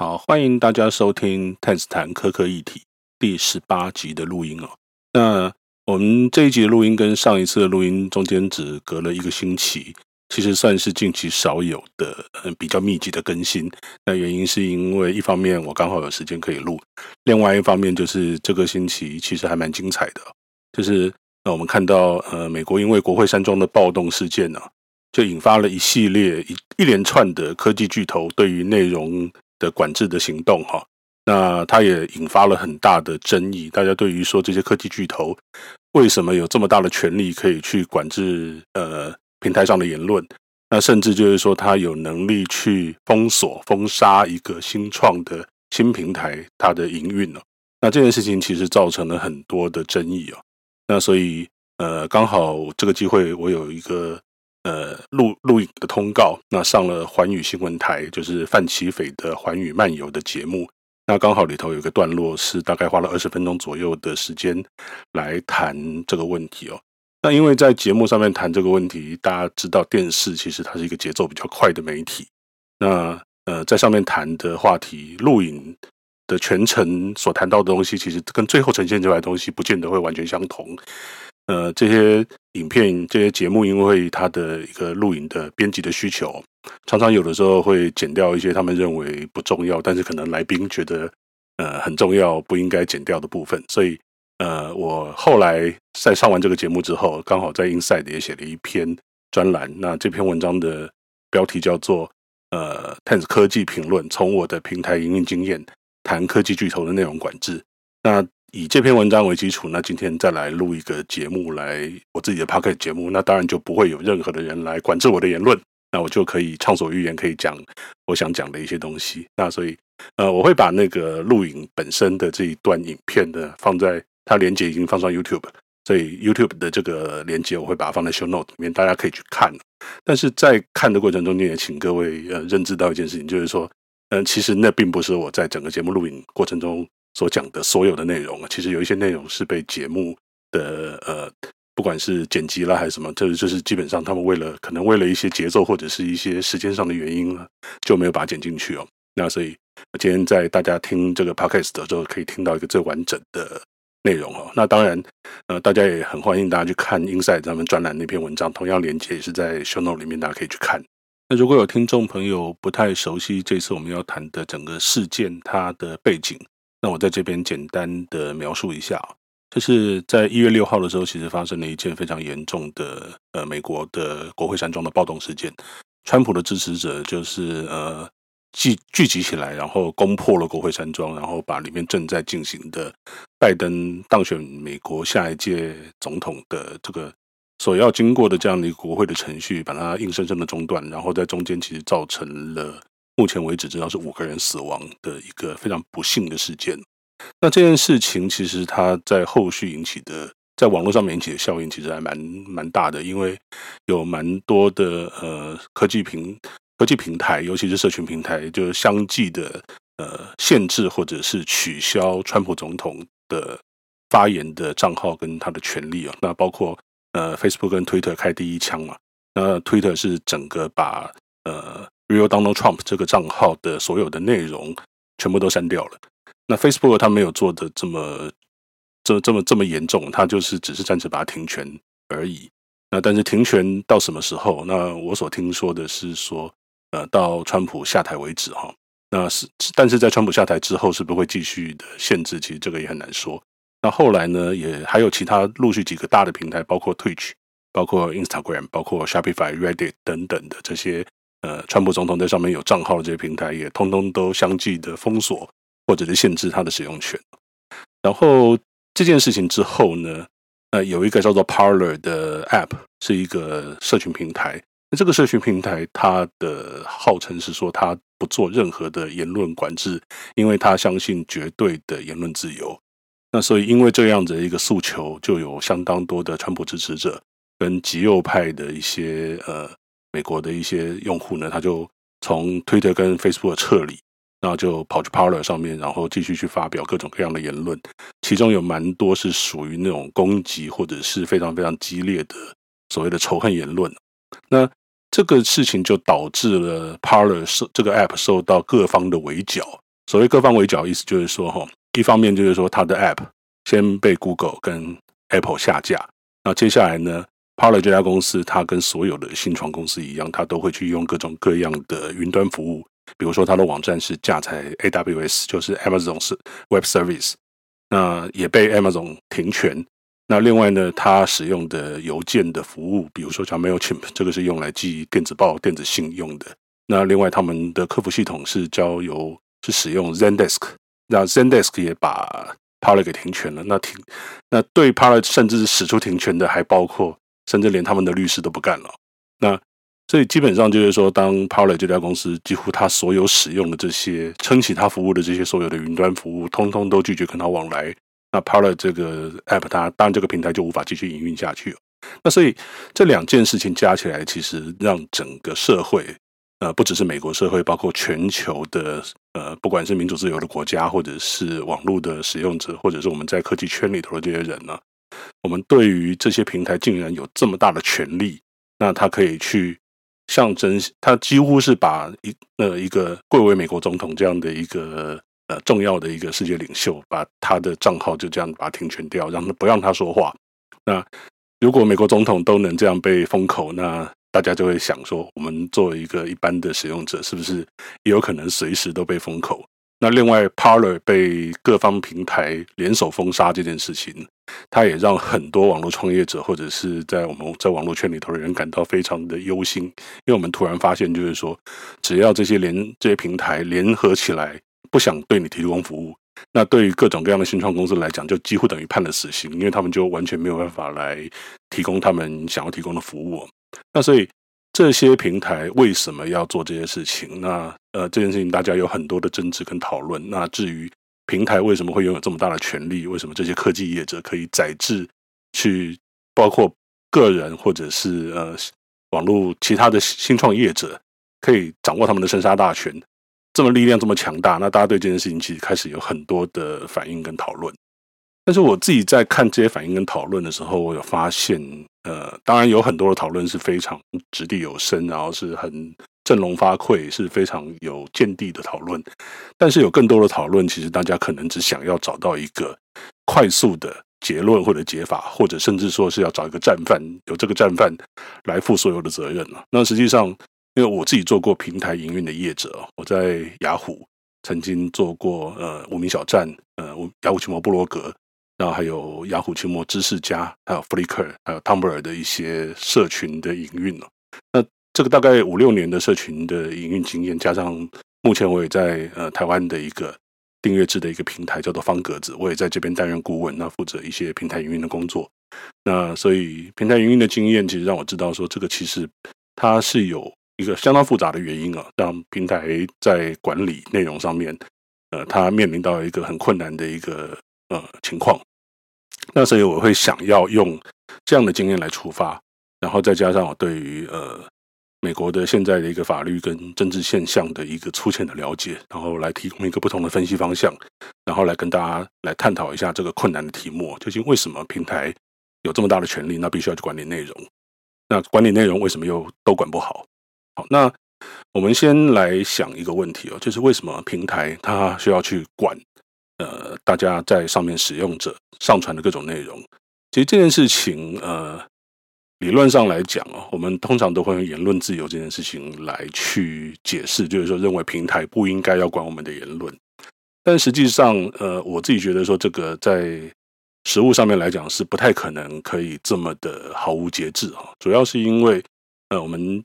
好，欢迎大家收听《探斯坦科科议题》第十八集的录音哦。那我们这一集的录音跟上一次的录音中间只隔了一个星期，其实算是近期少有的嗯比较密集的更新。那原因是因为一方面我刚好有时间可以录，另外一方面就是这个星期其实还蛮精彩的，就是那我们看到呃美国因为国会山庄的暴动事件呢、就引发了一系列一一连串的科技巨头对于内容。的管制的行动，哈，那它也引发了很大的争议。大家对于说这些科技巨头为什么有这么大的权力可以去管制呃平台上的言论？那甚至就是说，他有能力去封锁、封杀一个新创的新平台它的营运哦。那这件事情其实造成了很多的争议哦。那所以呃，刚好这个机会，我有一个。呃，录录影的通告，那上了寰宇新闻台，就是范琪斐的《寰宇漫游》的节目。那刚好里头有一个段落是大概花了二十分钟左右的时间来谈这个问题哦。那因为在节目上面谈这个问题，大家知道电视其实它是一个节奏比较快的媒体。那呃，在上面谈的话题，录影的全程所谈到的东西，其实跟最后呈现出来的东西不见得会完全相同。呃，这些影片、这些节目，因为它的一个录影的编辑的需求，常常有的时候会剪掉一些他们认为不重要，但是可能来宾觉得呃很重要，不应该剪掉的部分。所以，呃，我后来在上完这个节目之后，刚好在 Inside 也写了一篇专栏。那这篇文章的标题叫做《呃，Tens 科技评论：从我的平台营运经验谈科技巨头的内容管制》。那以这篇文章为基础，那今天再来录一个节目，来我自己的 p o c k e t 节目，那当然就不会有任何的人来管制我的言论，那我就可以畅所欲言，可以讲我想讲的一些东西。那所以，呃，我会把那个录影本身的这一段影片呢，放在它连接已经放上 YouTube，所以 YouTube 的这个连接我会把它放在 Show Note 里面，大家可以去看。但是在看的过程中，你也请各位呃认知到一件事情，就是说，嗯、其实那并不是我在整个节目录影过程中。所讲的所有的内容，其实有一些内容是被节目的呃，不管是剪辑啦还是什么，就是就是基本上他们为了可能为了一些节奏或者是一些时间上的原因啊，就没有把它剪进去哦。那所以今天在大家听这个 podcast 的时候，可以听到一个最完整的内容哦。那当然呃，大家也很欢迎大家去看 Inside 他们专栏那篇文章，同样连接也是在 Show Note 里面，大家可以去看。那如果有听众朋友不太熟悉这次我们要谈的整个事件它的背景。那我在这边简单的描述一下，就是在一月六号的时候，其实发生了一件非常严重的呃美国的国会山庄的暴动事件。川普的支持者就是呃聚聚集起来，然后攻破了国会山庄，然后把里面正在进行的拜登当选美国下一届总统的这个所要经过的这样的一个国会的程序，把它硬生生的中断，然后在中间其实造成了。目前为止，知道是五个人死亡的一个非常不幸的事件。那这件事情其实它在后续引起的，在网络上面引起的效应，其实还蛮蛮大的，因为有蛮多的呃科技平科技平台，尤其是社群平台，就相继的呃限制或者是取消川普总统的发言的账号跟他的权利啊。那包括呃 Facebook 跟 Twitter 开第一枪嘛，那 Twitter 是整个把呃。Real Donald Trump 这个账号的所有的内容全部都删掉了。那 Facebook 它没有做的这么、这、这么、这么严重，它就是只是暂时把它停权而已。那但是停权到什么时候？那我所听说的是说，呃，到川普下台为止哈。那是，但是在川普下台之后，是不会继续的限制？其实这个也很难说。那后来呢，也还有其他陆续几个大的平台，包括 Twitch、包括 Instagram、包括 Shopify、Reddit 等等的这些。呃，川普总统在上面有账号的这些平台，也通通都相继的封锁或者是限制他的使用权。然后这件事情之后呢，呃，有一个叫做 Parler 的 App，是一个社群平台。那这个社群平台，它的号称是说，它不做任何的言论管制，因为它相信绝对的言论自由。那所以，因为这样子的一个诉求，就有相当多的川普支持者跟极右派的一些呃。美国的一些用户呢，他就从 Twitter 跟 Facebook 撤离，然后就跑去 Parler 上面，然后继续去发表各种各样的言论，其中有蛮多是属于那种攻击或者是非常非常激烈的所谓的仇恨言论。那这个事情就导致了 Parler 受这个 App 受到各方的围剿，所谓各方围剿，意思就是说，哈，一方面就是说，它的 App 先被 Google 跟 Apple 下架，那接下来呢，Parler 这家公司，它跟所有的新创公司一样，它都会去用各种各样的云端服务，比如说它的网站是架在 AWS，就是 Amazon Web Service，那也被 Amazon 停权。那另外呢，它使用的邮件的服务，比如说像 Mailchimp，这个是用来寄电子报、电子信用的。那另外他们的客服系统是交由是使用 Zendesk，那 Zendesk 也把 Parler 给停权了。那停，那对 Parler 甚至是使出停权的，还包括甚至连他们的律师都不干了。那所以基本上就是说，当 Parler 这家公司几乎他所有使用的这些撑起他服务的这些所有的云端服务，通通都拒绝跟他往来。那 Parler 这个 App，它当然这个平台就无法继续营运下去了。那所以这两件事情加起来，其实让整个社会，呃，不只是美国社会，包括全球的，呃，不管是民主自由的国家，或者是网络的使用者，或者是我们在科技圈里头的这些人呢，我们对于这些平台竟然有这么大的权力，那他可以去象征，他几乎是把一呃一个贵为美国总统这样的一个。呃，重要的一个世界领袖，把他的账号就这样把他停权掉，让他不让他说话。那如果美国总统都能这样被封口，那大家就会想说，我们作为一个一般的使用者，是不是也有可能随时都被封口？那另外，Parler 被各方平台联手封杀这件事情，它也让很多网络创业者或者是在我们在网络圈里头的人感到非常的忧心，因为我们突然发现，就是说，只要这些联这些平台联合起来。不想对你提供服务，那对于各种各样的新创公司来讲，就几乎等于判了死刑，因为他们就完全没有办法来提供他们想要提供的服务。那所以这些平台为什么要做这些事情？那呃，这件事情大家有很多的争执跟讨论。那至于平台为什么会拥有这么大的权力？为什么这些科技业者可以载制去包括个人或者是呃网络其他的新创业者可以掌握他们的生杀大权？这么力量这么强大，那大家对这件事情其实开始有很多的反应跟讨论。但是我自己在看这些反应跟讨论的时候，我有发现，呃，当然有很多的讨论是非常掷地有声，然后是很振聋发聩，是非常有见地的讨论。但是有更多的讨论，其实大家可能只想要找到一个快速的结论或者解法，或者甚至说是要找一个战犯，由这个战犯来负所有的责任了。那实际上。因为我自己做过平台营运的业者，我在雅虎曾经做过呃无名小站，呃雅虎奇摩部落格，然后还有雅虎奇摩知识家，还有 Flickr，还有 Tumblr 的一些社群的营运哦。那这个大概五六年的社群的营运经验，加上目前我也在呃台湾的一个订阅制的一个平台叫做方格子，我也在这边担任顾问，那负责一些平台营运的工作。那所以平台营运的经验，其实让我知道说，这个其实它是有。一个相当复杂的原因啊，让平台在管理内容上面，呃，它面临到一个很困难的一个呃情况。那所以我会想要用这样的经验来出发，然后再加上我对于呃美国的现在的一个法律跟政治现象的一个粗浅的了解，然后来提供一个不同的分析方向，然后来跟大家来探讨一下这个困难的题目，究竟为什么平台有这么大的权力，那必须要去管理内容？那管理内容为什么又都管不好？好，那我们先来想一个问题哦，就是为什么平台它需要去管呃大家在上面使用者上传的各种内容？其实这件事情呃理论上来讲哦，我们通常都会用言论自由这件事情来去解释，就是说认为平台不应该要管我们的言论。但实际上呃我自己觉得说这个在实务上面来讲是不太可能可以这么的毫无节制啊，主要是因为呃我们。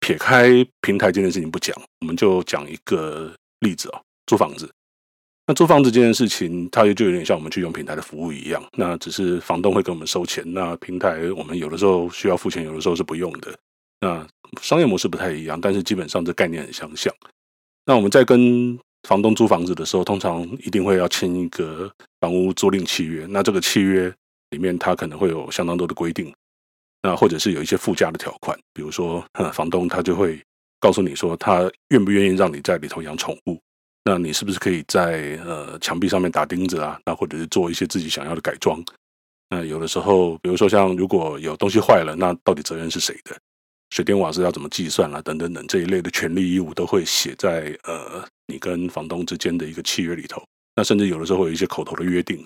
撇开平台这件事情不讲，我们就讲一个例子啊，租房子。那租房子这件事情，它就有点像我们去用平台的服务一样。那只是房东会给我们收钱，那平台我们有的时候需要付钱，有的时候是不用的。那商业模式不太一样，但是基本上这概念很相像。那我们在跟房东租房子的时候，通常一定会要签一个房屋租赁契约。那这个契约里面，它可能会有相当多的规定。那或者是有一些附加的条款，比如说，房东他就会告诉你说，他愿不愿意让你在里头养宠物？那你是不是可以在呃墙壁上面打钉子啊？那或者是做一些自己想要的改装？那有的时候，比如说像如果有东西坏了，那到底责任是谁的？水电瓦斯要怎么计算啦，等等等这一类的权利义务都会写在呃你跟房东之间的一个契约里头。那甚至有的时候会有一些口头的约定。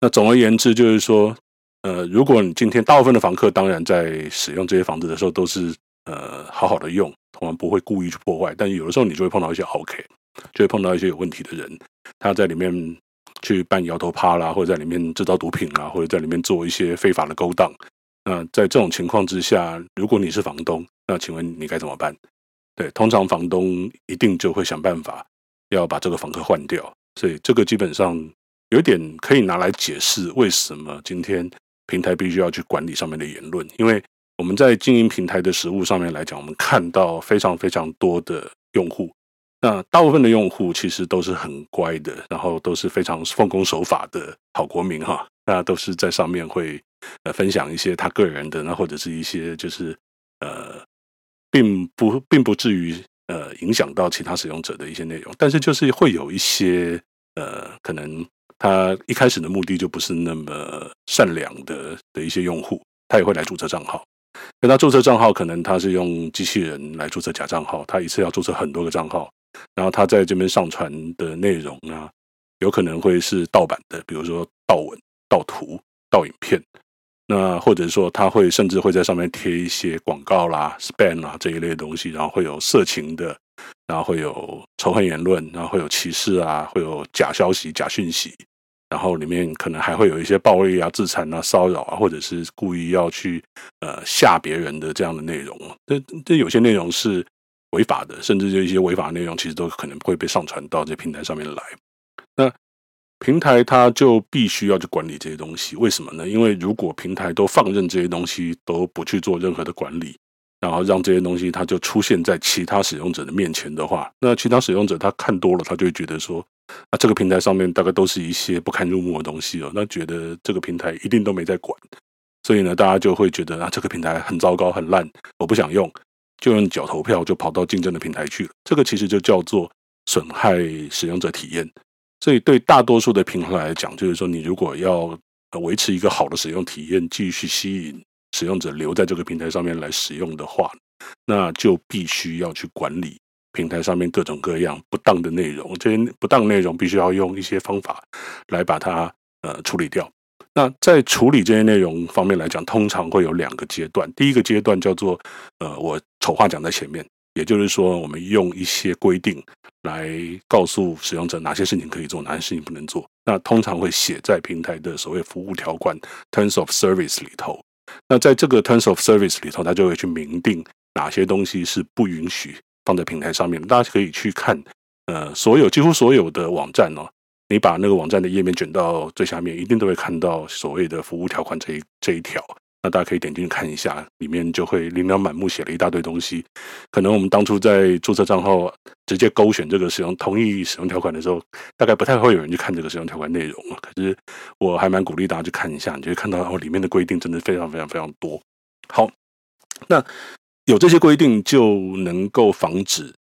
那总而言之，就是说，呃，如果你今天大部分的房客当然在使用这些房子的时候都是呃好好的用，通常不会故意去破坏，但有的时候你就会碰到一些 OK，就会碰到一些有问题的人，他在里面去办摇头趴啦，或者在里面制造毒品啊，或者在里面做一些非法的勾当。那在这种情况之下，如果你是房东，那请问你该怎么办？对，通常房东一定就会想办法要把这个房客换掉。所以这个基本上有点可以拿来解释为什么今天平台必须要去管理上面的言论，因为我们在经营平台的实务上面来讲，我们看到非常非常多的用户，那大部分的用户其实都是很乖的，然后都是非常奉公守法的好国民哈，那都是在上面会。呃，分享一些他个人的，那或者是一些就是呃，并不并不至于呃影响到其他使用者的一些内容，但是就是会有一些呃，可能他一开始的目的就不是那么善良的的一些用户，他也会来注册账号。那他注册账号可能他是用机器人来注册假账号，他一次要注册很多个账号，然后他在这边上传的内容啊，有可能会是盗版的，比如说盗文、盗图、盗影片。那或者说他会甚至会在上面贴一些广告啦、spam 啦这一类的东西，然后会有色情的，然后会有仇恨言论，然后会有歧视啊，会有假消息、假讯息，然后里面可能还会有一些暴力啊、自残啊、骚扰啊，或者是故意要去呃吓别人的这样的内容。这这有些内容是违法的，甚至就一些违法内容，其实都可能会被上传到这平台上面来。那。平台它就必须要去管理这些东西，为什么呢？因为如果平台都放任这些东西都不去做任何的管理，然后让这些东西它就出现在其他使用者的面前的话，那其他使用者他看多了，他就会觉得说，那这个平台上面大概都是一些不堪入目的东西哦，那觉得这个平台一定都没在管，所以呢，大家就会觉得啊，这个平台很糟糕、很烂，我不想用，就用脚投票就跑到竞争的平台去了。这个其实就叫做损害使用者体验。所以，对大多数的平台来讲，就是说，你如果要维持一个好的使用体验，继续吸引使用者留在这个平台上面来使用的话，那就必须要去管理平台上面各种各样不当的内容。这些不当内容必须要用一些方法来把它呃处理掉。那在处理这些内容方面来讲，通常会有两个阶段。第一个阶段叫做呃，我丑话讲在前面。也就是说，我们用一些规定来告诉使用者哪些事情可以做，哪些事情不能做。那通常会写在平台的所谓服务条款 （Terms of Service） 里头。那在这个 Terms of Service 里头，它就会去明定哪些东西是不允许放在平台上面。大家可以去看，呃，所有几乎所有的网站哦，你把那个网站的页面卷到最下面，一定都会看到所谓的服务条款这一这一条。那大家可以点进去看一下，里面就会琳琅满目写了一大堆东西。可能我们当初在注册账号直接勾选这个使用同意使用条款的时候，大概不太会有人去看这个使用条款内容。可是我还蛮鼓励大家去看一下，你就会看到哦，里面的规定真的非常非常非常多。好，那有这些规定就能够防止。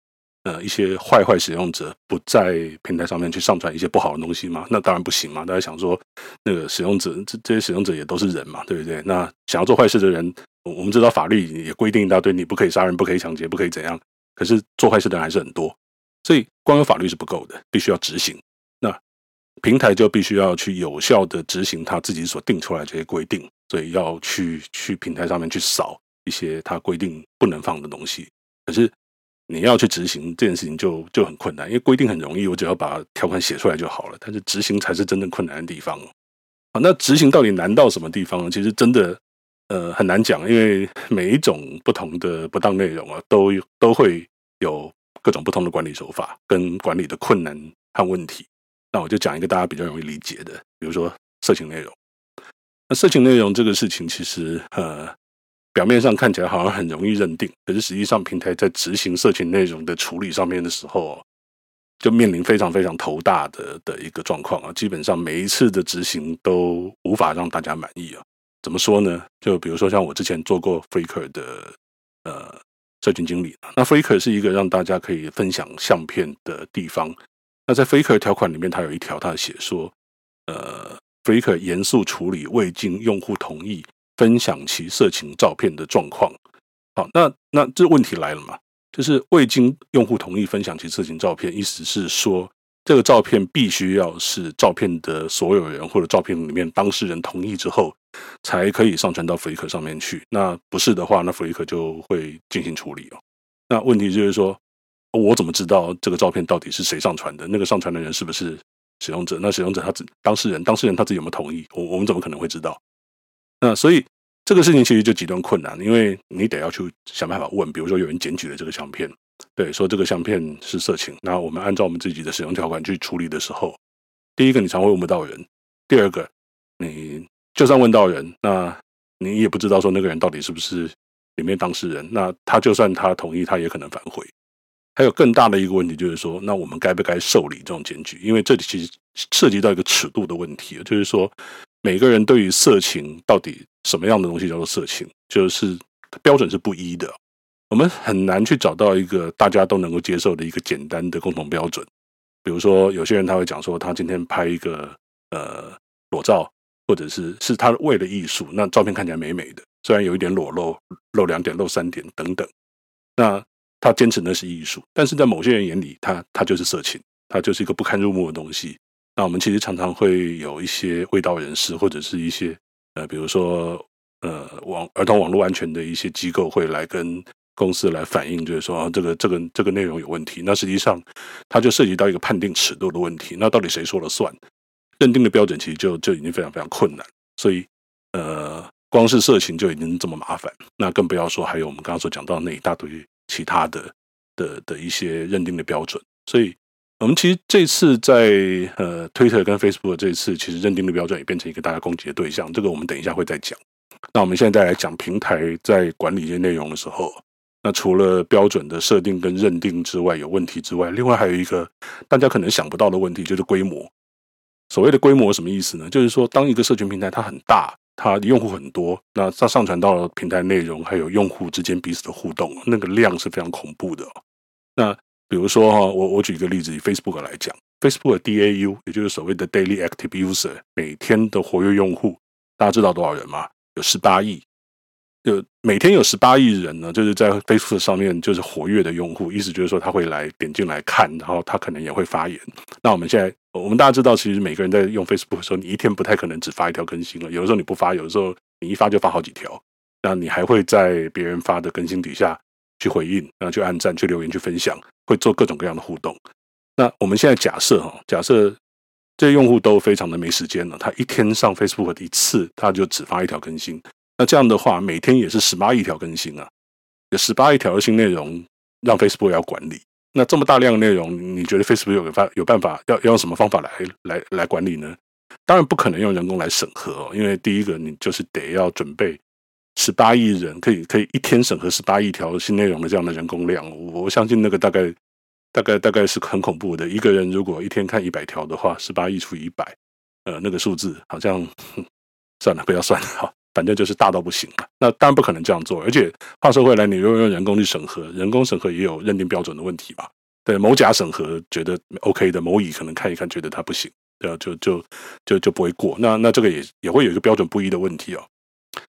呃，一些坏坏使用者不在平台上面去上传一些不好的东西吗？那当然不行嘛！大家想说，那个使用者这这些使用者也都是人嘛，对不对？那想要做坏事的人，我们知道法律也规定一大堆，你不可以杀人，不可以抢劫，不可以怎样。可是做坏事的人还是很多，所以光有法律是不够的，必须要执行。那平台就必须要去有效的执行他自己所定出来这些规定，所以要去去平台上面去扫一些他规定不能放的东西。可是。你要去执行这件事情就就很困难，因为规定很容易，我只要把条款写出来就好了。但是执行才是真正困难的地方。好，那执行到底难到什么地方呢？其实真的呃很难讲，因为每一种不同的不当内容啊，都都会有各种不同的管理手法跟管理的困难和问题。那我就讲一个大家比较容易理解的，比如说色情内容。那色情内容这个事情，其实呃。表面上看起来好像很容易认定，可是实际上平台在执行色情内容的处理上面的时候，就面临非常非常头大的的一个状况啊！基本上每一次的执行都无法让大家满意啊！怎么说呢？就比如说像我之前做过 Flickr 的呃社群经理，那 Flickr 是一个让大家可以分享相片的地方。那在 Flickr 条款里面，它有一条，它写说，呃，Flickr 严肃处理未经用户同意。分享其色情照片的状况，好，那那这问题来了嘛？就是未经用户同意分享其色情照片，意思是说这个照片必须要是照片的所有人或者照片里面当事人同意之后，才可以上传到 Flickr 上面去。那不是的话，那 Flickr 就会进行处理哦。那问题就是说，我怎么知道这个照片到底是谁上传的？那个上传的人是不是使用者？那使用者他自当事人，当事人他自己有没有同意？我我们怎么可能会知道？那所以。这个事情其实就极端困难，因为你得要去想办法问，比如说有人检举了这个相片，对，说这个相片是色情，那我们按照我们自己的使用条款去处理的时候，第一个你常会问不到人，第二个你就算问到人，那你也不知道说那个人到底是不是里面当事人，那他就算他同意，他也可能反悔。还有更大的一个问题就是说，那我们该不该受理这种检举？因为这里其实涉及到一个尺度的问题，就是说。每个人对于色情到底什么样的东西叫做色情，就是标准是不一的。我们很难去找到一个大家都能够接受的一个简单的共同标准。比如说，有些人他会讲说，他今天拍一个呃裸照，或者是是他为了艺术，那照片看起来美美的，虽然有一点裸露，露两点、露三点等等。那他坚持那是艺术，但是在某些人眼里，他他就是色情，他就是一个不堪入目的东西。那我们其实常常会有一些卫道人士，或者是一些呃，比如说呃网儿童网络安全的一些机构会来跟公司来反映，就是说啊，这个这个这个内容有问题。那实际上它就涉及到一个判定尺度的问题。那到底谁说了算？认定的标准其实就就已经非常非常困难。所以呃，光是色情就已经这么麻烦，那更不要说还有我们刚刚所讲到那一大堆其他的的的一些认定的标准。所以。我们其实这次在呃，Twitter 跟 Facebook 这次，其实认定的标准也变成一个大家攻击的对象。这个我们等一下会再讲。那我们现在再来讲平台在管理这些内容的时候，那除了标准的设定跟认定之外有问题之外，另外还有一个大家可能想不到的问题，就是规模。所谓的规模什么意思呢？就是说，当一个社群平台它很大，它用户很多，那它上传到了平台内容，还有用户之间彼此的互动，那个量是非常恐怖的。那比如说哈，我我举一个例子，以 Facebook 来讲，Facebook 的 DAU 也就是所谓的 Daily Active User，每天的活跃用户，大家知道多少人吗？有十八亿，就每天有十八亿人呢，就是在 Facebook 上面就是活跃的用户，意思就是说他会来点进来看，然后他可能也会发言。那我们现在我们大家知道，其实每个人在用 Facebook 的时候，你一天不太可能只发一条更新了，有的时候你不发，有的时候你一发就发好几条，那你还会在别人发的更新底下去回应，然后去按赞、去留言、去分享。会做各种各样的互动。那我们现在假设哈，假设这些用户都非常的没时间了，他一天上 Facebook 一次，他就只发一条更新。那这样的话，每天也是十八亿条更新啊，有十八亿条的新内容让 Facebook 要管理。那这么大量的内容，你觉得 Facebook 有办有办法要要用什么方法来来来管理呢？当然不可能用人工来审核哦，因为第一个你就是得要准备。十八亿人可以可以一天审核十八亿条新内容的这样的人工量，我相信那个大概大概大概是很恐怖的。一个人如果一天看一百条的话，十八亿除以一百，呃，那个数字好像算了，不要算了哈，反正就是大到不行了。那当然不可能这样做，而且话说回来，你如果用人工去审核，人工审核也有认定标准的问题吧？对，某甲审核觉得 OK 的，某乙可能看一看觉得他不行，对啊，就就就就不会过。那那这个也也会有一个标准不一的问题哦。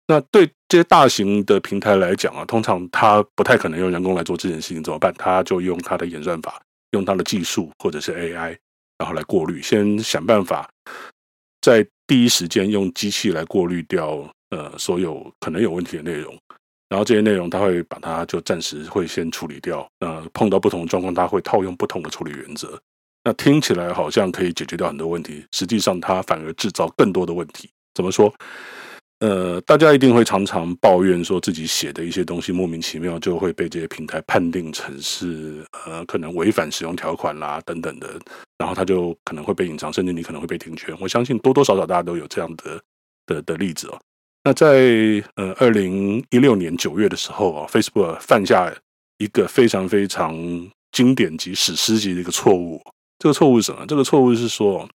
那对这些大型的平台来讲啊，通常它不太可能用人工来做这件事情，怎么办？它就用它的演算法，用它的技术或者是 AI，然后来过滤，先想办法在第一时间用机器来过滤掉呃所有可能有问题的内容，然后这些内容它会把它就暂时会先处理掉。呃，碰到不同的状况，它会套用不同的处理原则。那听起来好像可以解决掉很多问题，实际上它反而制造更多的问题。怎么说？呃，大家一定会常常抱怨说自己写的一些东西莫名其妙就会被这些平台判定成是呃可能违反使用条款啦等等的，然后他就可能会被隐藏，甚至你可能会被停权。我相信多多少少大家都有这样的的的例子哦。那在呃二零一六年九月的时候啊，Facebook 犯下一个非常非常经典级史诗级的一个错误。这个错误是什么？这个错误是说，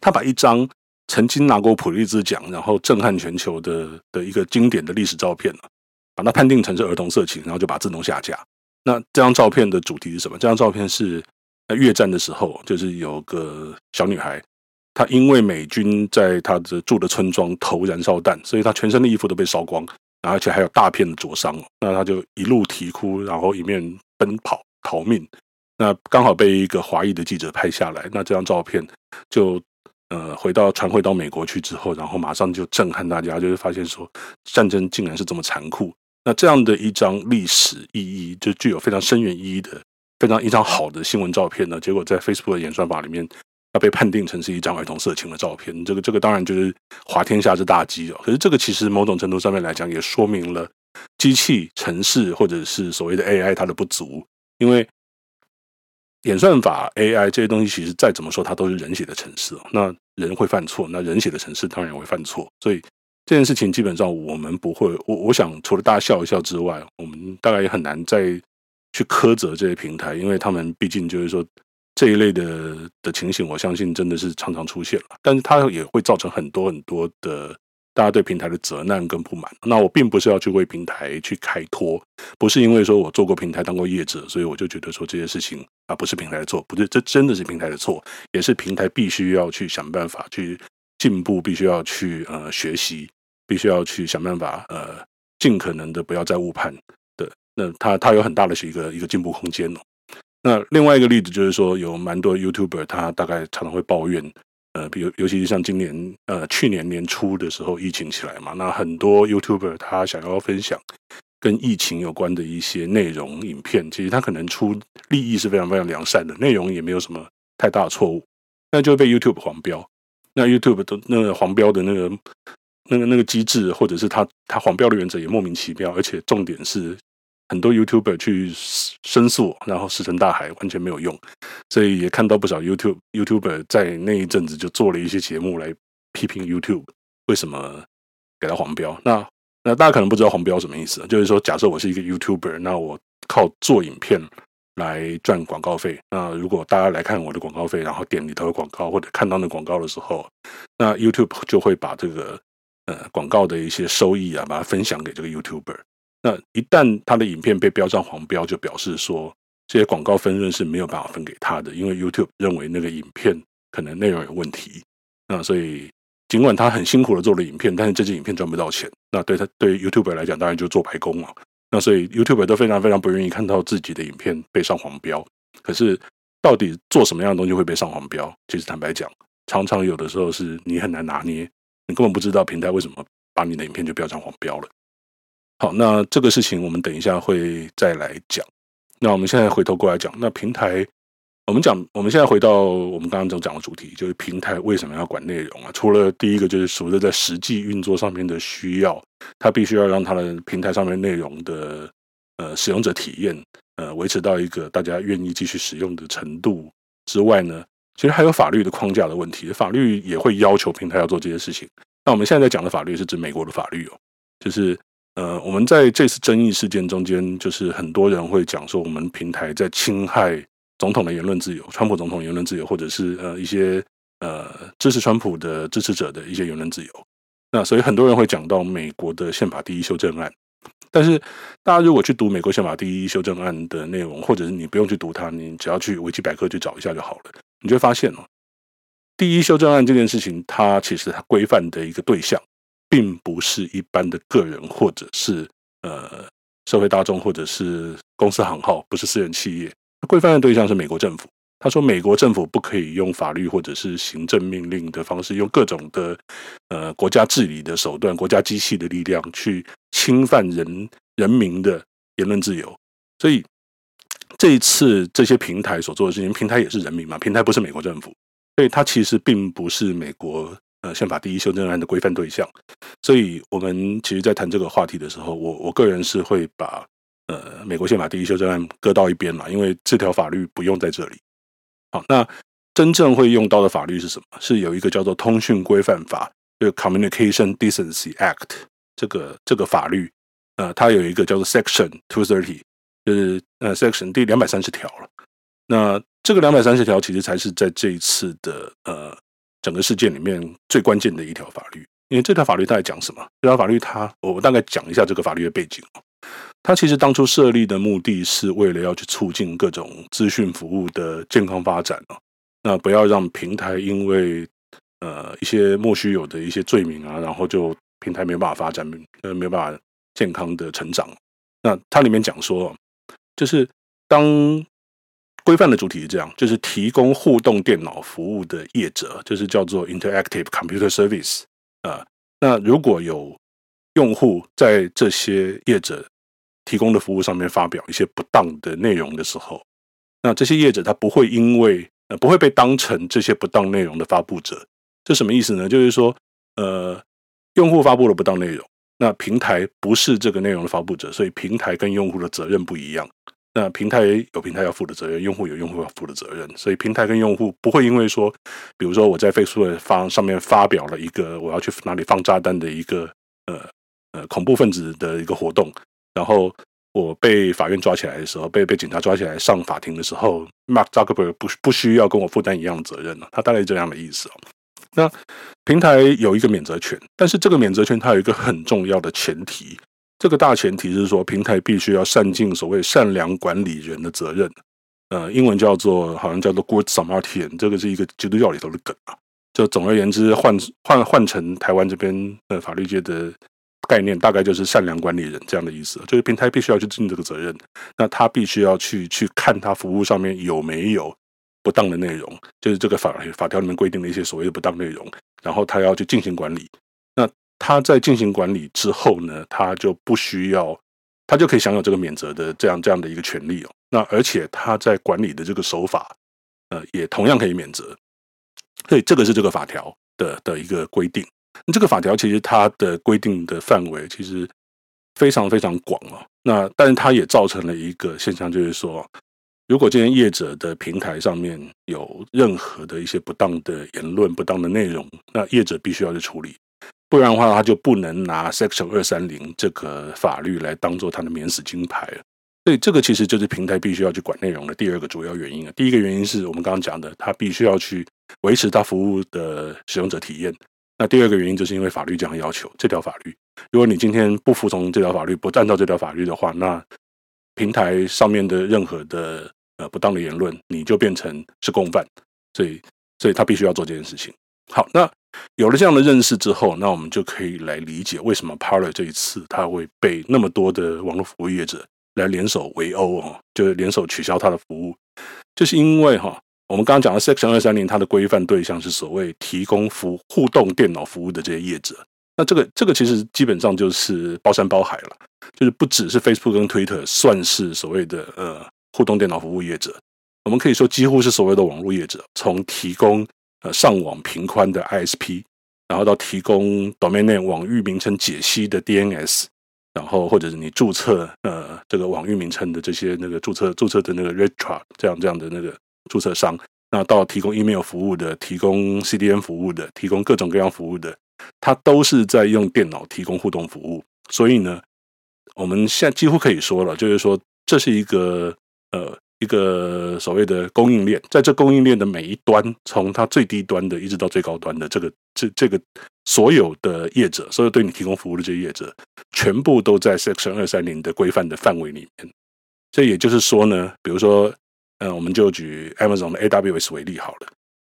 他把一张。曾经拿过普利兹奖，然后震撼全球的的一个经典的历史照片，把它判定成是儿童色情，然后就把自动下架。那这张照片的主题是什么？这张照片是在越战的时候，就是有个小女孩，她因为美军在她的住的村庄投燃烧弹，所以她全身的衣服都被烧光，而且还有大片的灼伤，那她就一路啼哭，然后一面奔跑逃命。那刚好被一个华裔的记者拍下来，那这张照片就呃回到传回到美国去之后，然后马上就震撼大家，就是发现说战争竟然是这么残酷。那这样的一张历史意义，就具有非常深远意义的非常一张好的新闻照片呢，结果在 Facebook 的演算法里面。要被判定成是一张儿童色情的照片，这个这个当然就是滑天下之大稽哦。可是这个其实某种程度上面来讲，也说明了机器、城市或者是所谓的 AI 它的不足。因为演算法 AI 这些东西，其实再怎么说，它都是人写的程式。那人会犯错，那人写的程式当然也会犯错。所以这件事情基本上我们不会，我我想除了大家笑一笑之外，我们大概也很难再去苛责这些平台，因为他们毕竟就是说。这一类的的情形，我相信真的是常常出现了，但是它也会造成很多很多的大家对平台的责难跟不满。那我并不是要去为平台去开脱，不是因为说我做过平台当过业者，所以我就觉得说这些事情啊不是平台的错，不是，这真的是平台的错，也是平台必须要去想办法去进步，必须要去呃学习，必须要去想办法呃尽可能的不要再误判的。那它它有很大的是一个一个进步空间哦。那另外一个例子就是说，有蛮多 YouTuber，他大概常常会抱怨，呃，比如尤其是像今年呃去年年初的时候，疫情起来嘛，那很多 YouTuber 他想要分享跟疫情有关的一些内容影片，其实他可能出立意是非常非常良善的，内容也没有什么太大的错误，那就会被 YouTube 黄标。那 YouTube 的那个黄标的那个那个那个机制，或者是他他黄标的原则也莫名其妙，而且重点是。很多 YouTuber 去申诉，然后石沉大海，完全没有用，所以也看到不少 YouTube YouTuber 在那一阵子就做了一些节目来批评 YouTube 为什么给他黄标。那那大家可能不知道黄标什么意思，就是说，假设我是一个 YouTuber，那我靠做影片来赚广告费。那如果大家来看我的广告费，然后点里头的广告或者看到那广告的时候，那 YouTube 就会把这个呃广告的一些收益啊，把它分享给这个 YouTuber。那一旦他的影片被标上黄标，就表示说这些广告分润是没有办法分给他的，因为 YouTube 认为那个影片可能内容有问题。那所以尽管他很辛苦的做了影片，但是这支影片赚不到钱。那对他对 YouTuber 来讲，当然就做白工了。那所以 YouTuber 都非常非常不愿意看到自己的影片被上黄标。可是到底做什么样的东西会被上黄标？其实坦白讲，常常有的时候是你很难拿捏，你根本不知道平台为什么把你的影片就标上黄标了。好，那这个事情我们等一下会再来讲。那我们现在回头过来讲，那平台，我们讲，我们现在回到我们刚刚讲讲的主题，就是平台为什么要管内容啊？除了第一个就是所谓的在实际运作上面的需要，它必须要让它的平台上面内容的呃使用者体验呃维持到一个大家愿意继续使用的程度之外呢，其实还有法律的框架的问题，法律也会要求平台要做这些事情。那我们现在在讲的法律是指美国的法律哦，就是。呃，我们在这次争议事件中间，就是很多人会讲说，我们平台在侵害总统的言论自由，川普总统言论自由，或者是呃一些呃支持川普的支持者的一些言论自由。那所以很多人会讲到美国的宪法第一修正案，但是大家如果去读美国宪法第一修正案的内容，或者是你不用去读它，你只要去维基百科去找一下就好了，你就会发现哦，第一修正案这件事情，它其实它规范的一个对象。并不是一般的个人，或者是呃社会大众，或者是公司行号，不是私人企业。规范的对象是美国政府。他说，美国政府不可以用法律或者是行政命令的方式，用各种的呃国家治理的手段、国家机器的力量去侵犯人人民的言论自由。所以这一次这些平台所做的事情，平台也是人民嘛，平台不是美国政府，所以它其实并不是美国。呃，宪法第一修正案的规范对象，所以我们其实，在谈这个话题的时候，我我个人是会把呃美国宪法第一修正案搁到一边嘛，因为这条法律不用在这里。好，那真正会用到的法律是什么？是有一个叫做《通讯规范法》，就 Communication Decency Act 这个这个法律，呃，它有一个叫做 Section Two Thirty，就是呃 Section 第两百三十条了。那这个两百三十条其实才是在这一次的呃。整个事件里面最关键的一条法律，因为这条法律它在讲什么？这条法律它，我大概讲一下这个法律的背景。它其实当初设立的目的是为了要去促进各种资讯服务的健康发展哦。那不要让平台因为呃一些莫须有的一些罪名啊，然后就平台没有办法发展，呃没有办法健康的成长。那它里面讲说，就是当规范的主体是这样，就是提供互动电脑服务的业者，就是叫做 Interactive Computer Service 啊。那如果有用户在这些业者提供的服务上面发表一些不当的内容的时候，那这些业者他不会因为呃不会被当成这些不当内容的发布者。这什么意思呢？就是说，呃，用户发布了不当内容，那平台不是这个内容的发布者，所以平台跟用户的责任不一样。那平台有平台要负的责任，用户有用户要负的责任。所以平台跟用户不会因为说，比如说我在 Facebook 发上面发表了一个我要去哪里放炸弹的一个呃呃恐怖分子的一个活动，然后我被法院抓起来的时候，被被警察抓起来上法庭的时候，Mark Zuckerberg 不不需要跟我负担一样的责任了。他大概是这样的意思哦。那平台有一个免责权，但是这个免责权它有一个很重要的前提，这个大前提是说，平台必须要善尽所谓善良管理人的责任。呃，英文叫做好像叫做 Good Samaritan，这个是一个基督教里头的梗啊。就总而言之，换换换成台湾这边的法律界的概念，大概就是善良管理人这样的意思。就是平台必须要去尽这个责任，那他必须要去去看他服务上面有没有。不当的内容，就是这个法法条里面规定的一些所谓的不当内容，然后他要去进行管理。那他在进行管理之后呢，他就不需要，他就可以享有这个免责的这样这样的一个权利哦。那而且他在管理的这个手法，呃，也同样可以免责。所以这个是这个法条的的一个规定。那这个法条其实它的规定的范围其实非常非常广哦。那但是它也造成了一个现象，就是说。如果今天业者的平台上面有任何的一些不当的言论、不当的内容，那业者必须要去处理，不然的话，他就不能拿 Section 二三零这个法律来当做他的免死金牌了。所以，这个其实就是平台必须要去管内容的第二个主要原因啊。第一个原因是我们刚刚讲的，他必须要去维持他服务的使用者体验。那第二个原因就是因为法律这样要求，这条法律，如果你今天不服从这条法律，不按照这条法律的话，那平台上面的任何的呃，不当的言论，你就变成是共犯，所以，所以他必须要做这件事情。好，那有了这样的认识之后，那我们就可以来理解为什么 Parler 这一次他会被那么多的网络服务业者来联手围殴哦，就是联手取消他的服务，就是因为哈，我们刚刚讲的 Section 二三零，它的规范对象是所谓提供服互动电脑服务的这些业者。那这个这个其实基本上就是包山包海了，就是不只是 Facebook 跟 Twitter 算是所谓的呃。互动电脑服务业者，我们可以说几乎是所谓的网络业者，从提供呃上网频宽的 ISP，然后到提供 domain name 网域名称解析的 DNS，然后或者是你注册呃这个网域名称的这些那个注册注册的那个 r e t r a 这样这样的那个注册商，那到提供 email 服务的、提供 CDN 服务的、提供各种各样服务的，它都是在用电脑提供互动服务。所以呢，我们现在几乎可以说了，就是说这是一个。呃，一个所谓的供应链，在这供应链的每一端，从它最低端的一直到最高端的这个这这个所有的业者，所有对你提供服务的这些业者，全部都在 Section 二三零的规范的范围里面。这也就是说呢，比如说，呃，我们就举 Amazon 的 AWS 为例好了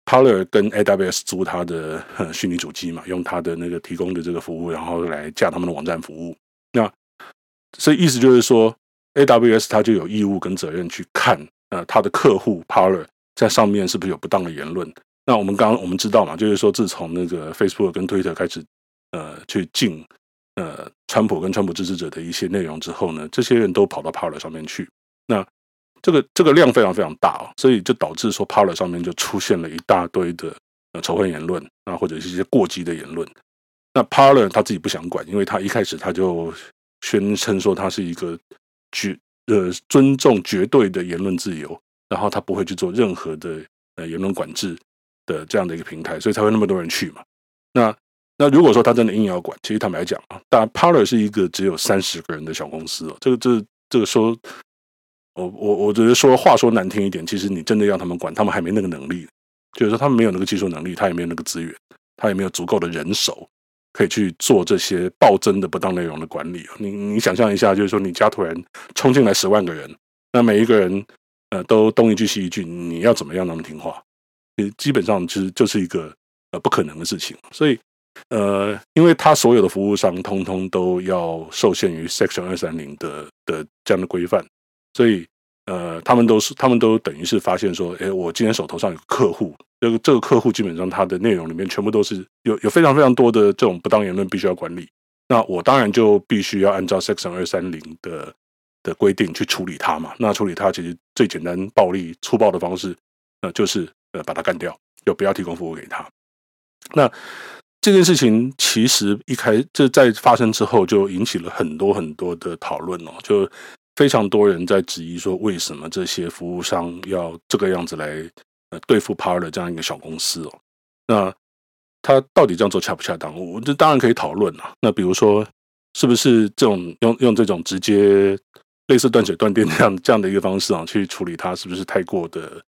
，Parler 跟 AWS 租它的虚拟主机嘛，用它的那个提供的这个服务，然后来架他们的网站服务。那所以意思就是说。AWS 它就有义务跟责任去看，呃，它的客户 Parler 在上面是不是有不当的言论？那我们刚刚我们知道嘛，就是说自从那个 Facebook 跟 Twitter 开始，呃，去禁呃川普跟川普支持者的一些内容之后呢，这些人都跑到 Parler 上面去。那这个这个量非常非常大哦，所以就导致说 Parler 上面就出现了一大堆的呃仇恨言论啊，或者是一些过激的言论。那 Parler 他自己不想管，因为他一开始他就宣称说他是一个。绝呃尊重绝对的言论自由，然后他不会去做任何的呃言论管制的这样的一个平台，所以才会那么多人去嘛。那那如果说他真的硬要管，其实坦白讲啊，但 Parler 是一个只有三十个人的小公司哦。这个这这个说，我我我觉得说话说难听一点，其实你真的要他们管，他们还没那个能力，就是说他们没有那个技术能力，他也没有那个资源，他也没有足够的人手。可以去做这些暴增的不当内容的管理。你你想象一下，就是说你家突然冲进来十万个人，那每一个人呃都东一句西一句，你要怎么样让他们听话？基本上其实就是一个呃不可能的事情。所以呃，因为他所有的服务商通通都要受限于 Section 二三零的的这样的规范，所以呃，他们都是他们都等于是发现说，哎，我今天手头上有客户，这个这个客户基本上他的内容里面全部都是有有非常非常多的这种不当言论必须要管理，那我当然就必须要按照 Section 二三零的的规定去处理它嘛。那处理它其实最简单、暴力、粗暴的方式，呃，就是呃把它干掉，就不要提供服务给他。那这件事情其实一开这在发生之后，就引起了很多很多的讨论哦，就非常多人在质疑说，为什么这些服务商要这个样子来呃对付 Parler 这样一个小公司哦？那他到底这样做恰不恰当？我这当然可以讨论啊。那比如说，是不是这种用用这种直接类似断水断电这样这样的一个方式啊去处理它，是不是太过的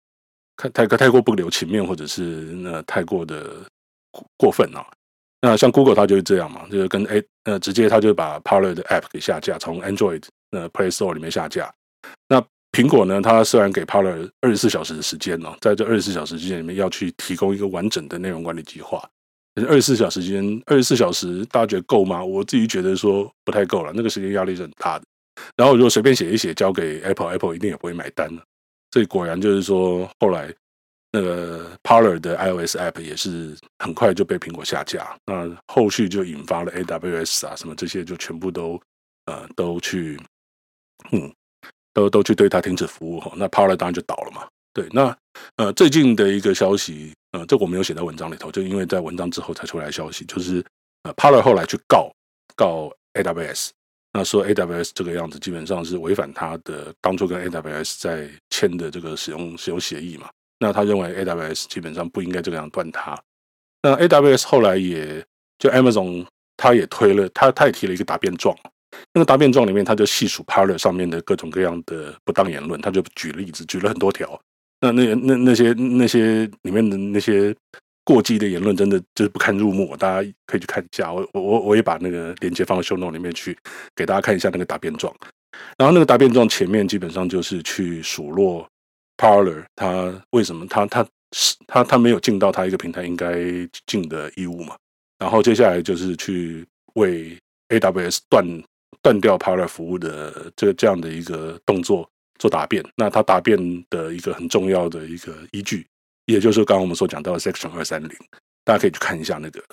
太太太过不留情面，或者是那太过的过分啊？那像 Google 它就是这样嘛，就是跟 A 呃直接它就把 Parler 的 App 给下架，从 Android 呃 Play Store 里面下架。那苹果呢，它虽然给 Parler 二十四小时的时间哦，在这二十四小时之间里面要去提供一个完整的内容管理计划。二十四小时间，二十四小时大家觉得够吗？我自己觉得说不太够了，那个时间压力是很大的。然后如果随便写一写交给 Apple，Apple 一定也不会买单的。所以果然就是说后来。那个 Parler 的 iOS app 也是很快就被苹果下架，那后续就引发了 AWS 啊什么这些就全部都呃都去嗯都都去对他停止服务，那 Parler 当然就倒了嘛。对，那呃最近的一个消息，呃这我没有写在文章里头，就因为在文章之后才出来消息，就是呃 Parler 后来去告告 AWS，那说 AWS 这个样子基本上是违反他的当初跟 AWS 在签的这个使用使用协议嘛。那他认为 AWS 基本上不应该这个样断他。那 AWS 后来也就 Amazon，他也推了，他他也提了一个答辩状。那个答辩状里面，他就细数 Parler 上面的各种各样的不当言论，他就举例子，举了很多条。那那那那些那些里面的那些过激的言论，真的就是不堪入目。大家可以去看一下，我我我也把那个链接放到 show no 里面去，给大家看一下那个答辩状。然后那个答辩状前面基本上就是去数落。Parler，他为什么他他是他他没有尽到他一个平台应该尽的义务嘛？然后接下来就是去为 AWS 断断掉 Parler 服务的这个这样的一个动作做答辩。那他答辩的一个很重要的一个依据，也就是刚刚我们所讲到的 Section 二三零，大家可以去看一下那个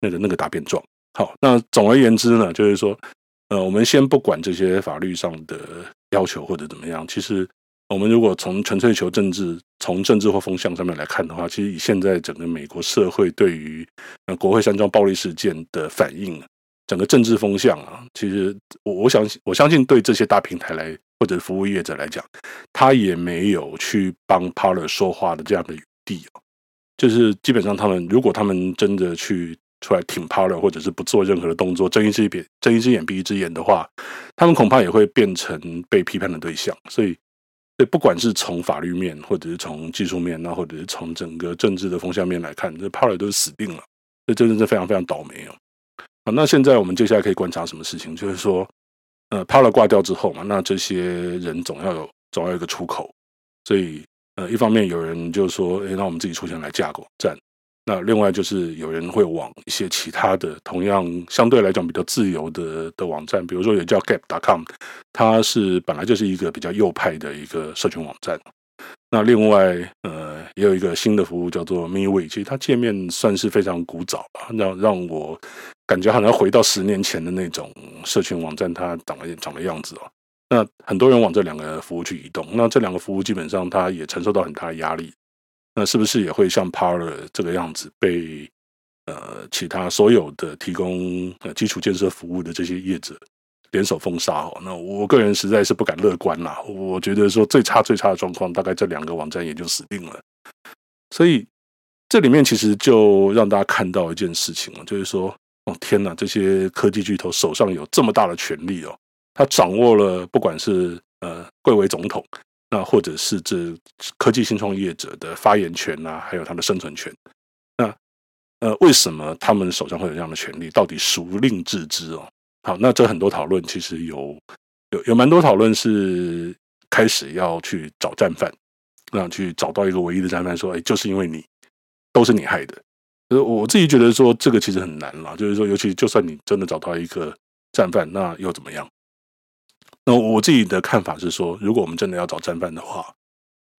那个那个答辩状。好，那总而言之呢，就是说，呃，我们先不管这些法律上的要求或者怎么样，其实。我们如果从纯粹求政治、从政治或风向上面来看的话，其实以现在整个美国社会对于呃国会山庄暴力事件的反应，整个政治风向啊，其实我我想我相信对这些大平台来或者服务业者来讲，他也没有去帮 Parler 说话的这样的余地啊。就是基本上他们如果他们真的去出来挺 Parler，或者是不做任何的动作，睁一只眼睁一只眼闭一只眼的话，他们恐怕也会变成被批判的对象。所以。对，不管是从法律面，或者是从技术面，那或者是从整个政治的风向面来看，这 Parler 都是死定了，这真的是非常非常倒霉哦。那现在我们接下来可以观察什么事情？就是说，呃，Pala 挂掉之后嘛，那这些人总要有总要有一个出口，所以呃，一方面有人就说，诶，那我们自己出钱来架网站。那另外就是有人会往一些其他的同样相对来讲比较自由的的网站，比如说也叫 Gab.com，它是本来就是一个比较右派的一个社群网站。那另外呃也有一个新的服务叫做 MeWe，其实它界面算是非常古早吧，让让我感觉好像回到十年前的那种社群网站它长的长的样子哦。那很多人往这两个服务去移动，那这两个服务基本上它也承受到很大的压力。那是不是也会像 Parler 这个样子被呃其他所有的提供呃基础建设服务的这些业者联手封杀哦？那我个人实在是不敢乐观啦。我觉得说最差最差的状况，大概这两个网站也就死定了。所以这里面其实就让大家看到一件事情哦，就是说哦天哪，这些科技巨头手上有这么大的权力哦，他掌握了不管是呃贵为总统。那或者是这科技新创业者的发言权啊，还有他的生存权。那呃，为什么他们手上会有这样的权利？到底孰令置之哦？好，那这很多讨论其实有有有蛮多讨论是开始要去找战犯，那去找到一个唯一的战犯，说，哎，就是因为你都是你害的。呃，我自己觉得说这个其实很难啦，就是说，尤其就算你真的找到一个战犯，那又怎么样？那我自己的看法是说，如果我们真的要找战犯的话，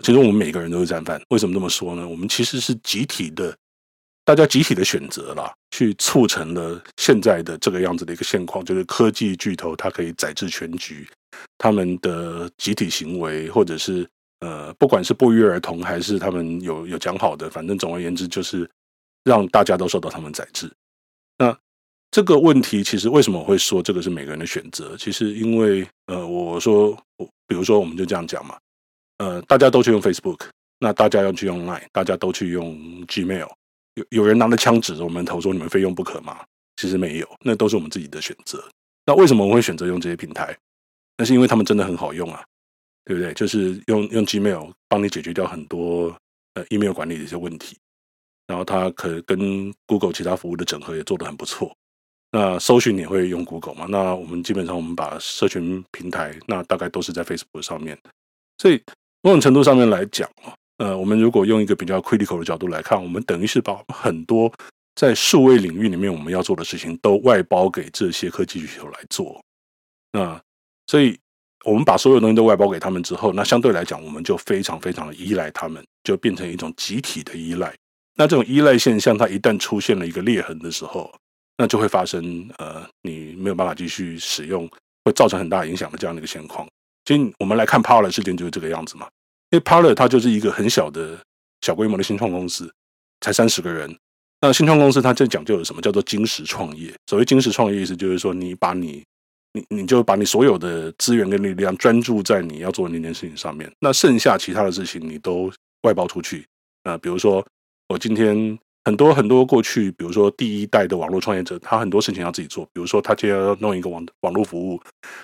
其实我们每个人都是战犯。为什么这么说呢？我们其实是集体的，大家集体的选择啦，去促成了现在的这个样子的一个现况，就是科技巨头它可以宰制全局，他们的集体行为，或者是呃，不管是不约而同，还是他们有有讲好的，反正总而言之就是。让大家都受到他们宰制。那这个问题其实为什么我会说这个是每个人的选择？其实因为呃，我说，比如说我们就这样讲嘛，呃，大家都去用 Facebook，那大家要去用 Line，大家都去用 Gmail，有有人拿着枪指着我们头说你们非用不可吗？其实没有，那都是我们自己的选择。那为什么我们会选择用这些平台？那是因为他们真的很好用啊，对不对？就是用用 Gmail 帮你解决掉很多呃 email 管理的一些问题。然后它可跟 Google 其他服务的整合也做得很不错。那搜寻你会用 Google 吗？那我们基本上我们把社群平台，那大概都是在 Facebook 上面。所以某种程度上面来讲，呃，我们如果用一个比较 critical 的角度来看，我们等于是把很多在数位领域里面我们要做的事情都外包给这些科技巨头来做。那所以我们把所有东西都外包给他们之后，那相对来讲，我们就非常非常的依赖他们，就变成一种集体的依赖。那这种依赖现象，它一旦出现了一个裂痕的时候，那就会发生呃，你没有办法继续使用，会造成很大影响的这样的一个情况。其实我们来看 Parler 事件就是这个样子嘛，因为 Parler 它就是一个很小的小规模的新创公司，才三十个人。那新创公司它就讲究的什么叫做精实创业？所谓精实创业意思就是说，你把你你你就把你所有的资源跟力量专注在你要做的那件事情上面，那剩下其他的事情你都外包出去。呃，比如说。我今天很多很多过去，比如说第一代的网络创业者，他很多事情要自己做。比如说，他今天要弄一个网网络服务，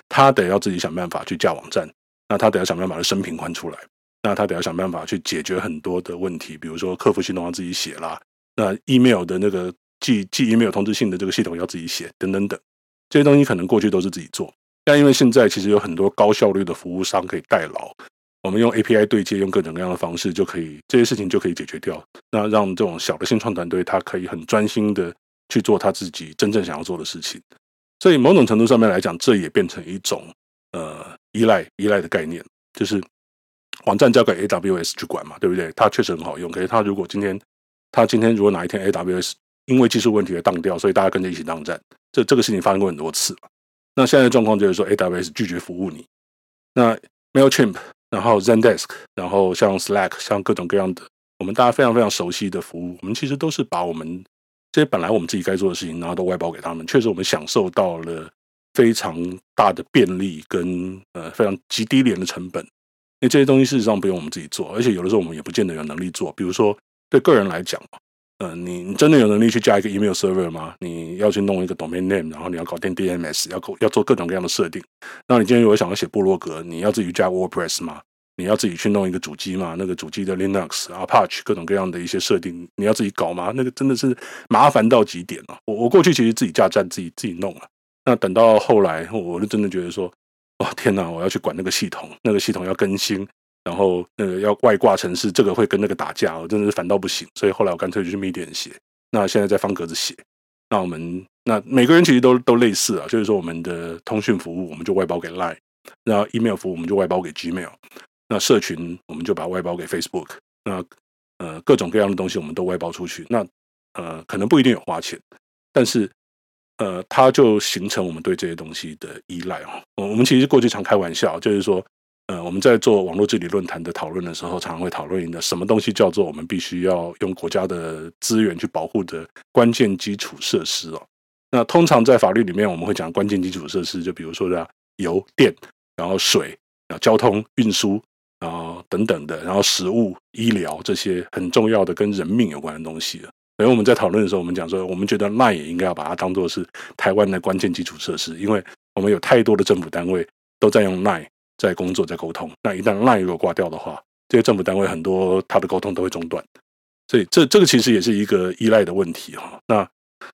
他得要自己想办法去架网站，那他得要想办法把生频宽出来，那他得要想办法去解决很多的问题。比如说，客服系统要自己写啦，那 email 的那个寄寄 email 通知信的这个系统要自己写，等等等，这些东西可能过去都是自己做，但因为现在其实有很多高效率的服务商可以代劳。我们用 API 对接，用各种各样的方式，就可以这些事情就可以解决掉。那让这种小的新创团队，他可以很专心的去做他自己真正想要做的事情。所以某种程度上面来讲，这也变成一种呃依赖依赖的概念，就是网站交给 AWS 去管嘛，对不对？它确实很好用。可是它如果今天它今天如果哪一天 AWS 因为技术问题而当掉，所以大家跟着一起当战，这这个事情发生过很多次。那现在的状况就是说，AWS 拒绝服务你。那 Mailchimp。然后 Zendesk，然后像 Slack，像各种各样的我们大家非常非常熟悉的服务，我们其实都是把我们这些本来我们自己该做的事情，然后都外包给他们。确实，我们享受到了非常大的便利跟呃非常极低廉的成本。因为这些东西事实上不用我们自己做，而且有的时候我们也不见得有能力做。比如说对个人来讲，呃，你你真的有能力去加一个 email server 吗？你要去弄一个 domain name，然后你要搞定 DNS，要要做各种各样的设定。那你今天如果想要写部落格，你要自己加 WordPress 吗？你要自己去弄一个主机吗？那个主机的 Linux、Apache 各种各样的一些设定，你要自己搞吗？那个真的是麻烦到极点了。我我过去其实自己架站，自己自己弄了。那等到后来，我就真的觉得说，哦天哪，我要去管那个系统，那个系统要更新，然后那个要外挂程式，这个会跟那个打架，我真的是烦到不行。所以后来我干脆就去 Medium 写。那现在在方格子写。那我们那每个人其实都都类似啊，就是说我们的通讯服务我们就外包给 Line，然后 email 服务我们就外包给 Gmail。那社群我们就把外包给 Facebook，那呃各种各样的东西我们都外包出去，那呃可能不一定有花钱，但是呃它就形成我们对这些东西的依赖哦。我们其实过去常开玩笑，就是说呃我们在做网络治理论坛的讨论的时候，常常会讨论一个什么东西叫做我们必须要用国家的资源去保护的关键基础设施哦。那通常在法律里面我们会讲关键基础设施，就比如说的油电，然后水，然后交通运输。啊，等等的，然后食物、医疗这些很重要的跟人命有关的东西所以我们在讨论的时候，我们讲说，我们觉得赖也应该要把它当做是台湾的关键基础设施，因为我们有太多的政府单位都在用赖在工作、在沟通。那一旦 LINE 如果挂掉的话，这些政府单位很多它的沟通都会中断。所以这这个其实也是一个依赖的问题哈。那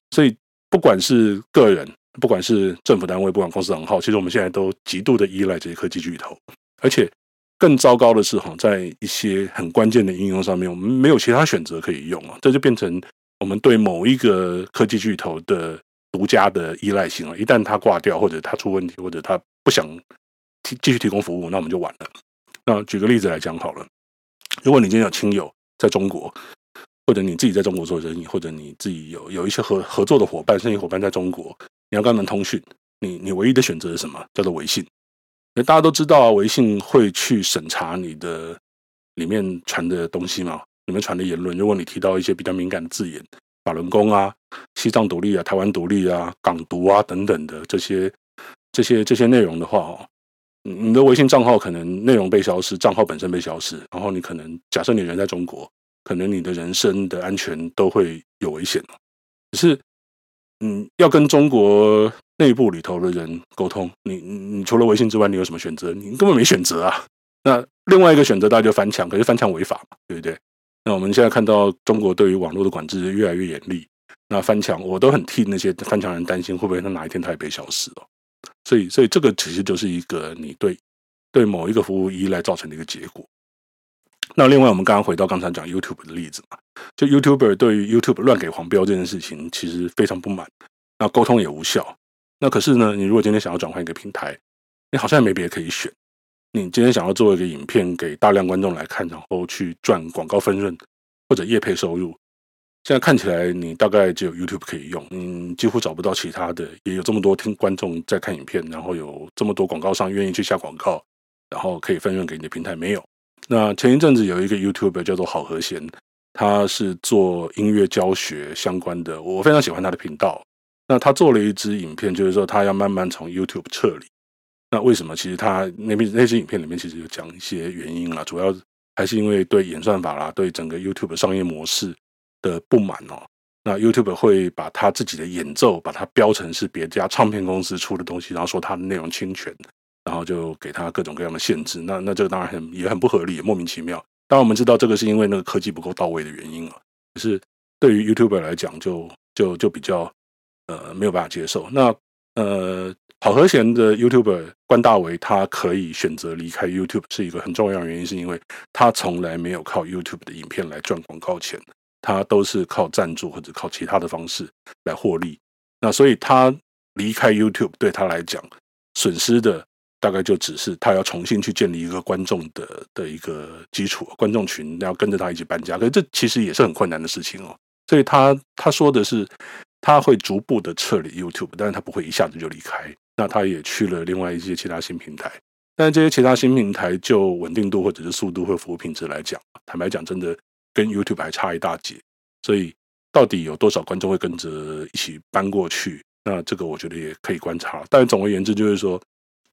所以不管是个人，不管是政府单位，不管公司行号，其实我们现在都极度的依赖这些科技巨头，而且。更糟糕的是哈，在一些很关键的应用上面，我们没有其他选择可以用啊，这就变成我们对某一个科技巨头的独家的依赖性啊，一旦它挂掉，或者它出问题，或者它不想提继续提供服务，那我们就完了。那举个例子来讲好了，如果你今天有亲友在中国，或者你自己在中国做生意，或者你自己有有一些合合作的伙伴、生意伙伴在中国，你要跟他们通讯，你你唯一的选择是什么？叫做微信。因为大家都知道啊，微信会去审查你的里面传的东西嘛，里面传的言论。如果你提到一些比较敏感的字眼，法轮功啊、西藏独立啊、台湾独立啊、港独啊等等的这些这些这些内容的话哦，你的微信账号可能内容被消失，账号本身被消失，然后你可能假设你人在中国，可能你的人身的安全都会有危险。可是，嗯，要跟中国内部里头的人沟通，你你你除了微信之外，你有什么选择？你根本没选择啊。那另外一个选择，大家就翻墙，可是翻墙违法嘛，对不对？那我们现在看到中国对于网络的管制越来越严厉，那翻墙我都很替那些翻墙人担心，会不会他哪一天他也被消失了？所以，所以这个其实就是一个你对对某一个服务依赖造成的一个结果。那另外，我们刚刚回到刚才讲 YouTube 的例子嘛，就 YouTuber 对于 YouTube 乱给黄标这件事情，其实非常不满，那沟通也无效。那可是呢，你如果今天想要转换一个平台，你好像也没别的可以选。你今天想要做一个影片给大量观众来看，然后去赚广告分润或者业配收入，现在看起来你大概只有 YouTube 可以用，你几乎找不到其他的，也有这么多听观众在看影片，然后有这么多广告商愿意去下广告，然后可以分润给你的平台没有。那前一阵子有一个 YouTube 叫做好和弦，他是做音乐教学相关的，我非常喜欢他的频道。那他做了一支影片，就是说他要慢慢从 YouTube 撤离。那为什么？其实他那边那些影片里面其实有讲一些原因啦，主要还是因为对演算法啦，对整个 YouTube 商业模式的不满哦。那 YouTube 会把他自己的演奏，把它标成是别家唱片公司出的东西，然后说他的内容侵权，然后就给他各种各样的限制。那那这个当然很也很不合理，也莫名其妙。当然我们知道这个是因为那个科技不够到位的原因啊。可是对于 YouTube 来讲，就就就比较呃没有办法接受。那呃。好和弦的 YouTuber 关大为，他可以选择离开 YouTube，是一个很重要的原因，是因为他从来没有靠 YouTube 的影片来赚广告钱，他都是靠赞助或者靠其他的方式来获利。那所以他离开 YouTube 对他来讲，损失的大概就只是他要重新去建立一个观众的的一个基础，观众群要跟着他一起搬家，可是这其实也是很困难的事情哦。所以他他说的是他会逐步的撤离 YouTube，但是他不会一下子就离开。那他也去了另外一些其他新平台，但是这些其他新平台就稳定度或者是速度或服务品质来讲，坦白讲，真的跟 YouTube 还差一大截。所以到底有多少观众会跟着一起搬过去？那这个我觉得也可以观察。但总而言之，就是说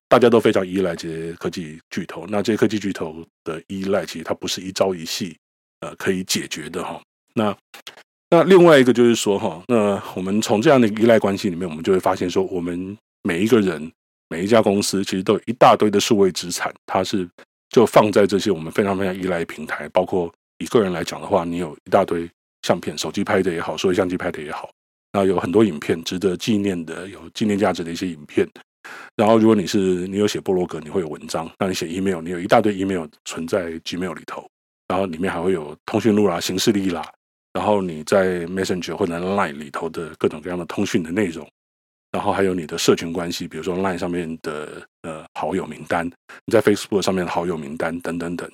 大家都非常依赖这些科技巨头。那这些科技巨头的依赖，其实它不是一朝一夕呃可以解决的哈。那那另外一个就是说哈，那我们从这样的依赖关系里面，我们就会发现说我们。每一个人，每一家公司，其实都有一大堆的数位资产，它是就放在这些我们非常非常依赖平台。包括以个人来讲的话，你有一大堆相片，手机拍的也好，数位相机拍的也好，那有很多影片值得纪念的，有纪念价值的一些影片。然后，如果你是你有写部落格，你会有文章；那你写 email，你有一大堆 email 存在 Gmail 里头，然后里面还会有通讯录啦、行事历啦，然后你在 Messenger 或者 Line 里头的各种各样的通讯的内容。然后还有你的社群关系，比如说 Line 上面的呃好友名单，你在 Facebook 上面的好友名单等等等。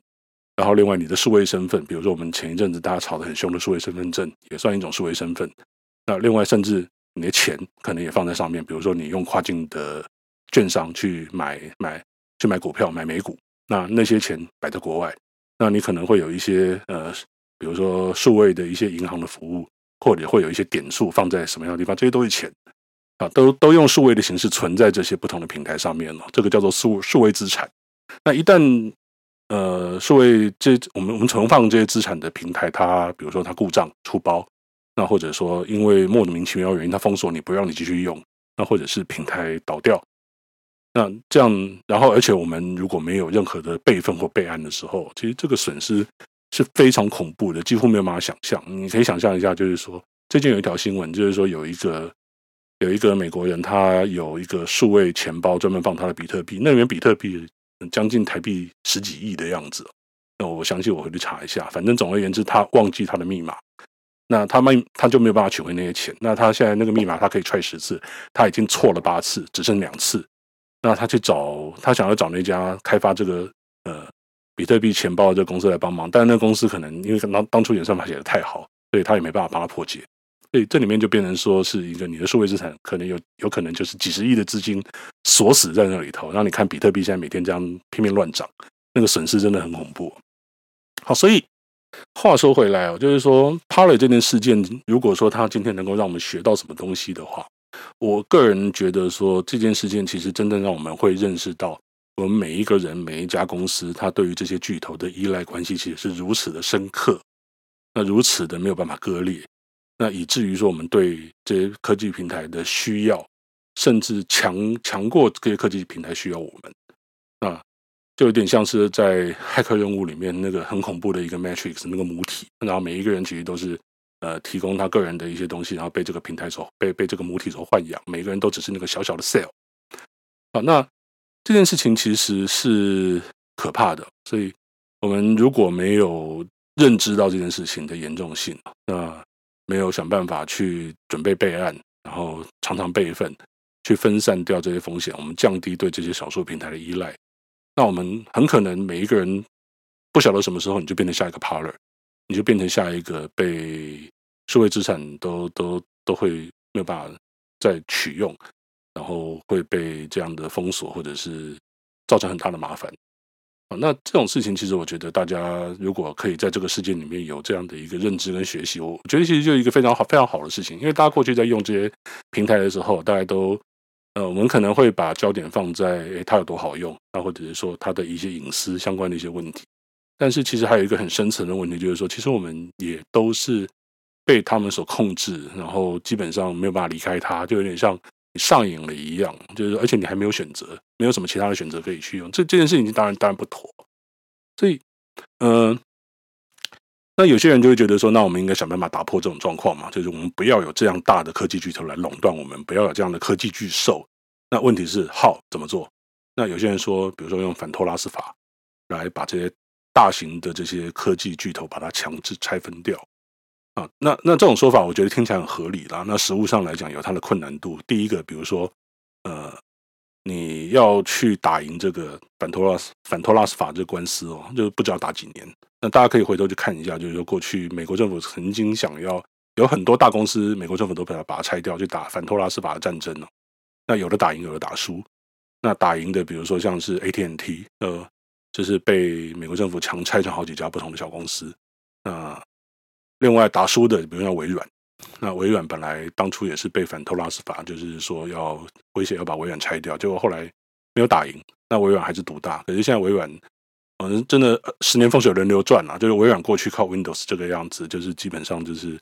然后另外你的数位身份，比如说我们前一阵子大家吵得很凶的数位身份证，也算一种数位身份。那另外甚至你的钱可能也放在上面，比如说你用跨境的券商去买买去买股票买美股，那那些钱摆在国外，那你可能会有一些呃，比如说数位的一些银行的服务，或者会有一些点数放在什么样的地方，这些都是钱。啊，都都用数位的形式存在这些不同的平台上面了，这个叫做数数位资产。那一旦呃数位这我们我们存放这些资产的平台，它比如说它故障出包，那或者说因为莫名其妙原因它封锁你不让你继续用，那或者是平台倒掉，那这样然后而且我们如果没有任何的备份或备案的时候，其实这个损失是非常恐怖的，几乎没有办法想象。你可以想象一下，就是说最近有一条新闻，就是说有一个。有一个美国人，他有一个数位钱包，专门放他的比特币。那里面比特币将近台币十几亿的样子。那我相信我会去查一下。反正总而言之，他忘记他的密码，那他们他就没有办法取回那些钱。那他现在那个密码他可以踹十次，他已经错了八次，只剩两次。那他去找他想要找那家开发这个比特币钱包的这个公司来帮忙，但是那个公司可能因为当当初演算法写的太好，所以他也没办法帮他破解。所以这里面就变成说是一个你的数位资产可能有有可能就是几十亿的资金锁死在那里头，让你看比特币现在每天这样拼命乱涨，那个损失真的很恐怖。好，所以话说回来哦，就是说 p a r l y 这件事件，如果说他今天能够让我们学到什么东西的话。我个人觉得说，这件事情其实真正让我们会认识到，我们每一个人、每一家公司，它对于这些巨头的依赖关系，其实是如此的深刻，那如此的没有办法割裂，那以至于说，我们对这些科技平台的需要，甚至强强过这些科技平台需要我们，啊，就有点像是在骇客任务里面那个很恐怖的一个 Matrix 那个母体，然后每一个人其实都是。呃，提供他个人的一些东西，然后被这个平台所被被这个母体所豢养，每个人都只是那个小小的 cell。好，那这件事情其实是可怕的，所以我们如果没有认知到这件事情的严重性，那没有想办法去准备备案，然后常常备份，去分散掉这些风险，我们降低对这些少数平台的依赖，那我们很可能每一个人不晓得什么时候你就变成下一个 Parler，你就变成下一个被。数位资产都都都会没有办法再取用，然后会被这样的封锁，或者是造成很大的麻烦啊。那这种事情，其实我觉得大家如果可以在这个世界里面有这样的一个认知跟学习，我觉得其实就是一个非常好、非常好的事情。因为大家过去在用这些平台的时候，大家都呃，我们可能会把焦点放在诶它有多好用，啊，或者是说它的一些隐私相关的一些问题。但是其实还有一个很深层的问题，就是说，其实我们也都是。被他们所控制，然后基本上没有办法离开它，就有点像上瘾了一样。就是而且你还没有选择，没有什么其他的选择可以去用。这这件事情当然当然不妥。所以，嗯、呃，那有些人就会觉得说，那我们应该想办法打破这种状况嘛，就是我们不要有这样大的科技巨头来垄断我们，不要有这样的科技巨兽。那问题是，how 怎么做？那有些人说，比如说用反托拉斯法来把这些大型的这些科技巨头把它强制拆分掉。啊，那那这种说法，我觉得听起来很合理啦。那实务上来讲，有它的困难度。第一个，比如说，呃，你要去打赢这个反托拉斯反托拉斯法这个官司哦，就不知道打几年。那大家可以回头去看一下，就是说过去美国政府曾经想要有很多大公司，美国政府都把它把它拆掉，去打反托拉斯法的战争哦。那有的打赢，有的打输。那打赢的，比如说像是 AT&T，呃，就是被美国政府强拆成好几家不同的小公司。那另外打输的，比如像微软，那微软本来当初也是被反托拉斯法，就是说要威胁要把微软拆掉，结果后来没有打赢，那微软还是独大。可是现在微软，反嗯，真的十年风水轮流转啊，就是微软过去靠 Windows 这个样子，就是基本上就是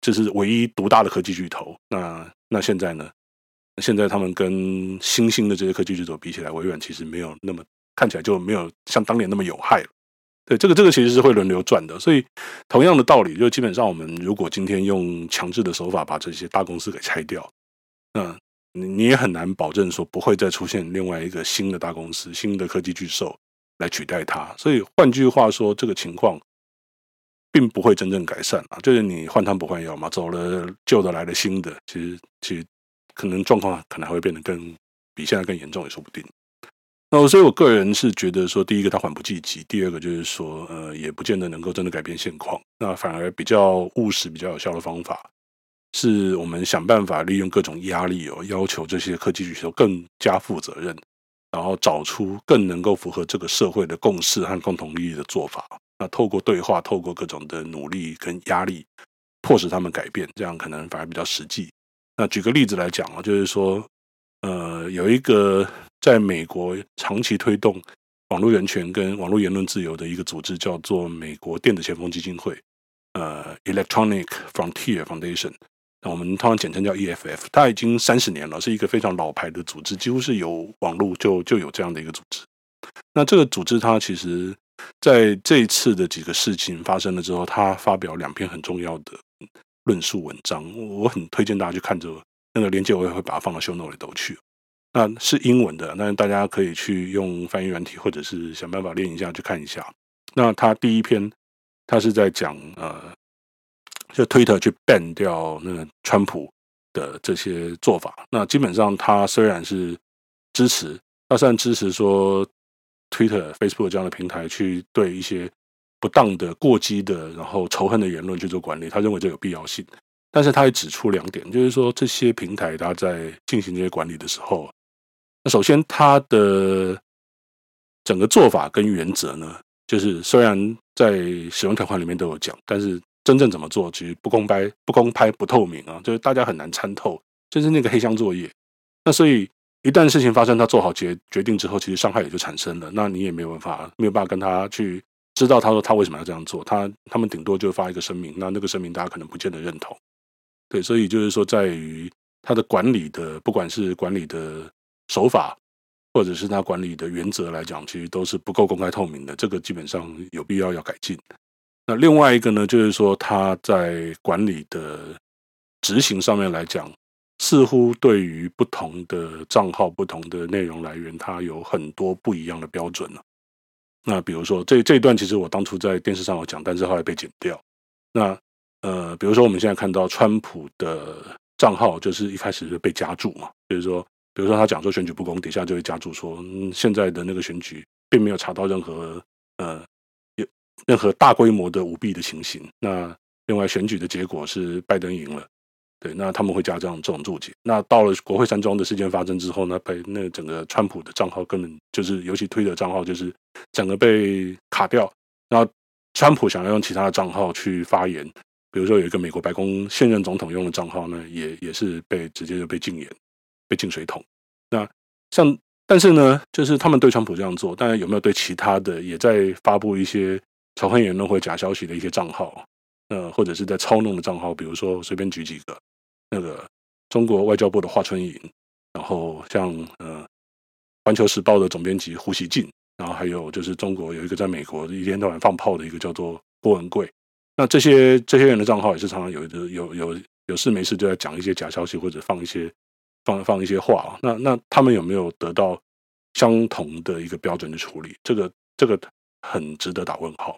就是唯一独大的科技巨头。那那现在呢？现在他们跟新兴的这些科技巨头比起来，微软其实没有那么看起来就没有像当年那么有害了。对，这个这个其实是会轮流转的，所以同样的道理，就基本上我们如果今天用强制的手法把这些大公司给拆掉，那你你也很难保证说不会再出现另外一个新的大公司、新的科技巨兽来取代它。所以换句话说，这个情况并不会真正改善啊，就是你换汤不换药嘛，走了旧的来了新的，其实其实可能状况可能还会变得更比现在更严重也说不定。那所以，我个人是觉得说，第一个它缓不济急，第二个就是说，呃，也不见得能够真的改变现况。那反而比较务实、比较有效的方法，是我们想办法利用各种压力哦，要求这些科技巨头更加负责任，然后找出更能够符合这个社会的共识和共同利益的做法。那透过对话，透过各种的努力跟压力，迫使他们改变，这样可能反而比较实际。那举个例子来讲啊，就是说，呃，有一个。在美国长期推动网络人权跟网络言论自由的一个组织叫做美国电子前锋基金会，呃，Electronic Frontier Foundation，那我们通常简称叫 EFF。它已经三十年了，是一个非常老牌的组织，几乎是有网络就就有这样的一个组织。那这个组织它其实在这一次的几个事情发生了之后，它发表两篇很重要的论述文章，我很推荐大家去看这个，那个链接我也会把它放到 show note 里头去。那是英文的，那大家可以去用翻译软体，或者是想办法练一下，去看一下。那他第一篇，他是在讲呃，就 Twitter 去 ban 掉那个川普的这些做法。那基本上他虽然是支持，他虽然支持说 Twitter、Facebook 这样的平台去对一些不当的、过激的、然后仇恨的言论去做管理，他认为这有必要性。但是他也指出两点，就是说这些平台他在进行这些管理的时候，那首先他的整个做法跟原则呢，就是虽然在使用条款里面都有讲，但是真正怎么做，其实不公开、不公开、不透明啊，就是大家很难参透，就是那个黑箱作业。那所以一旦事情发生，他做好决决定之后，其实伤害也就产生了。那你也没有办法，没有办法跟他去知道他说他为什么要这样做。他他们顶多就发一个声明，那那个声明大家可能不见得认同。对，所以就是说，在于他的管理的，不管是管理的手法，或者是他管理的原则来讲，其实都是不够公开透明的。这个基本上有必要要改进。那另外一个呢，就是说他在管理的执行上面来讲，似乎对于不同的账号、不同的内容来源，它有很多不一样的标准了。那比如说，这这一段其实我当初在电视上有讲，但是后来被剪掉。那呃，比如说我们现在看到川普的账号，就是一开始是被加注嘛，就是说，比如说他讲说选举不公，底下就会加注说，嗯，现在的那个选举并没有查到任何呃有任何大规模的舞弊的情形。那另外选举的结果是拜登赢了，对，那他们会加这样这种注解。那到了国会山庄的事件发生之后呢，被那整个川普的账号根本就是，尤其推的账号就是整个被卡掉。然后川普想要用其他的账号去发言。比如说有一个美国白宫现任总统用的账号呢，也也是被直接就被禁言、被进水桶。那像但是呢，就是他们对川普这样做，当然有没有对其他的也在发布一些仇恨言论或假消息的一些账号，呃，或者是在操弄的账号，比如说随便举几个，那个中国外交部的华春莹，然后像呃环球时报的总编辑胡锡进，然后还有就是中国有一个在美国一天到晚放炮的一个叫做郭文贵。那这些这些人的账号也是常常有的有有有事没事就在讲一些假消息或者放一些放放一些话，那那他们有没有得到相同的一个标准的处理？这个这个很值得打问号。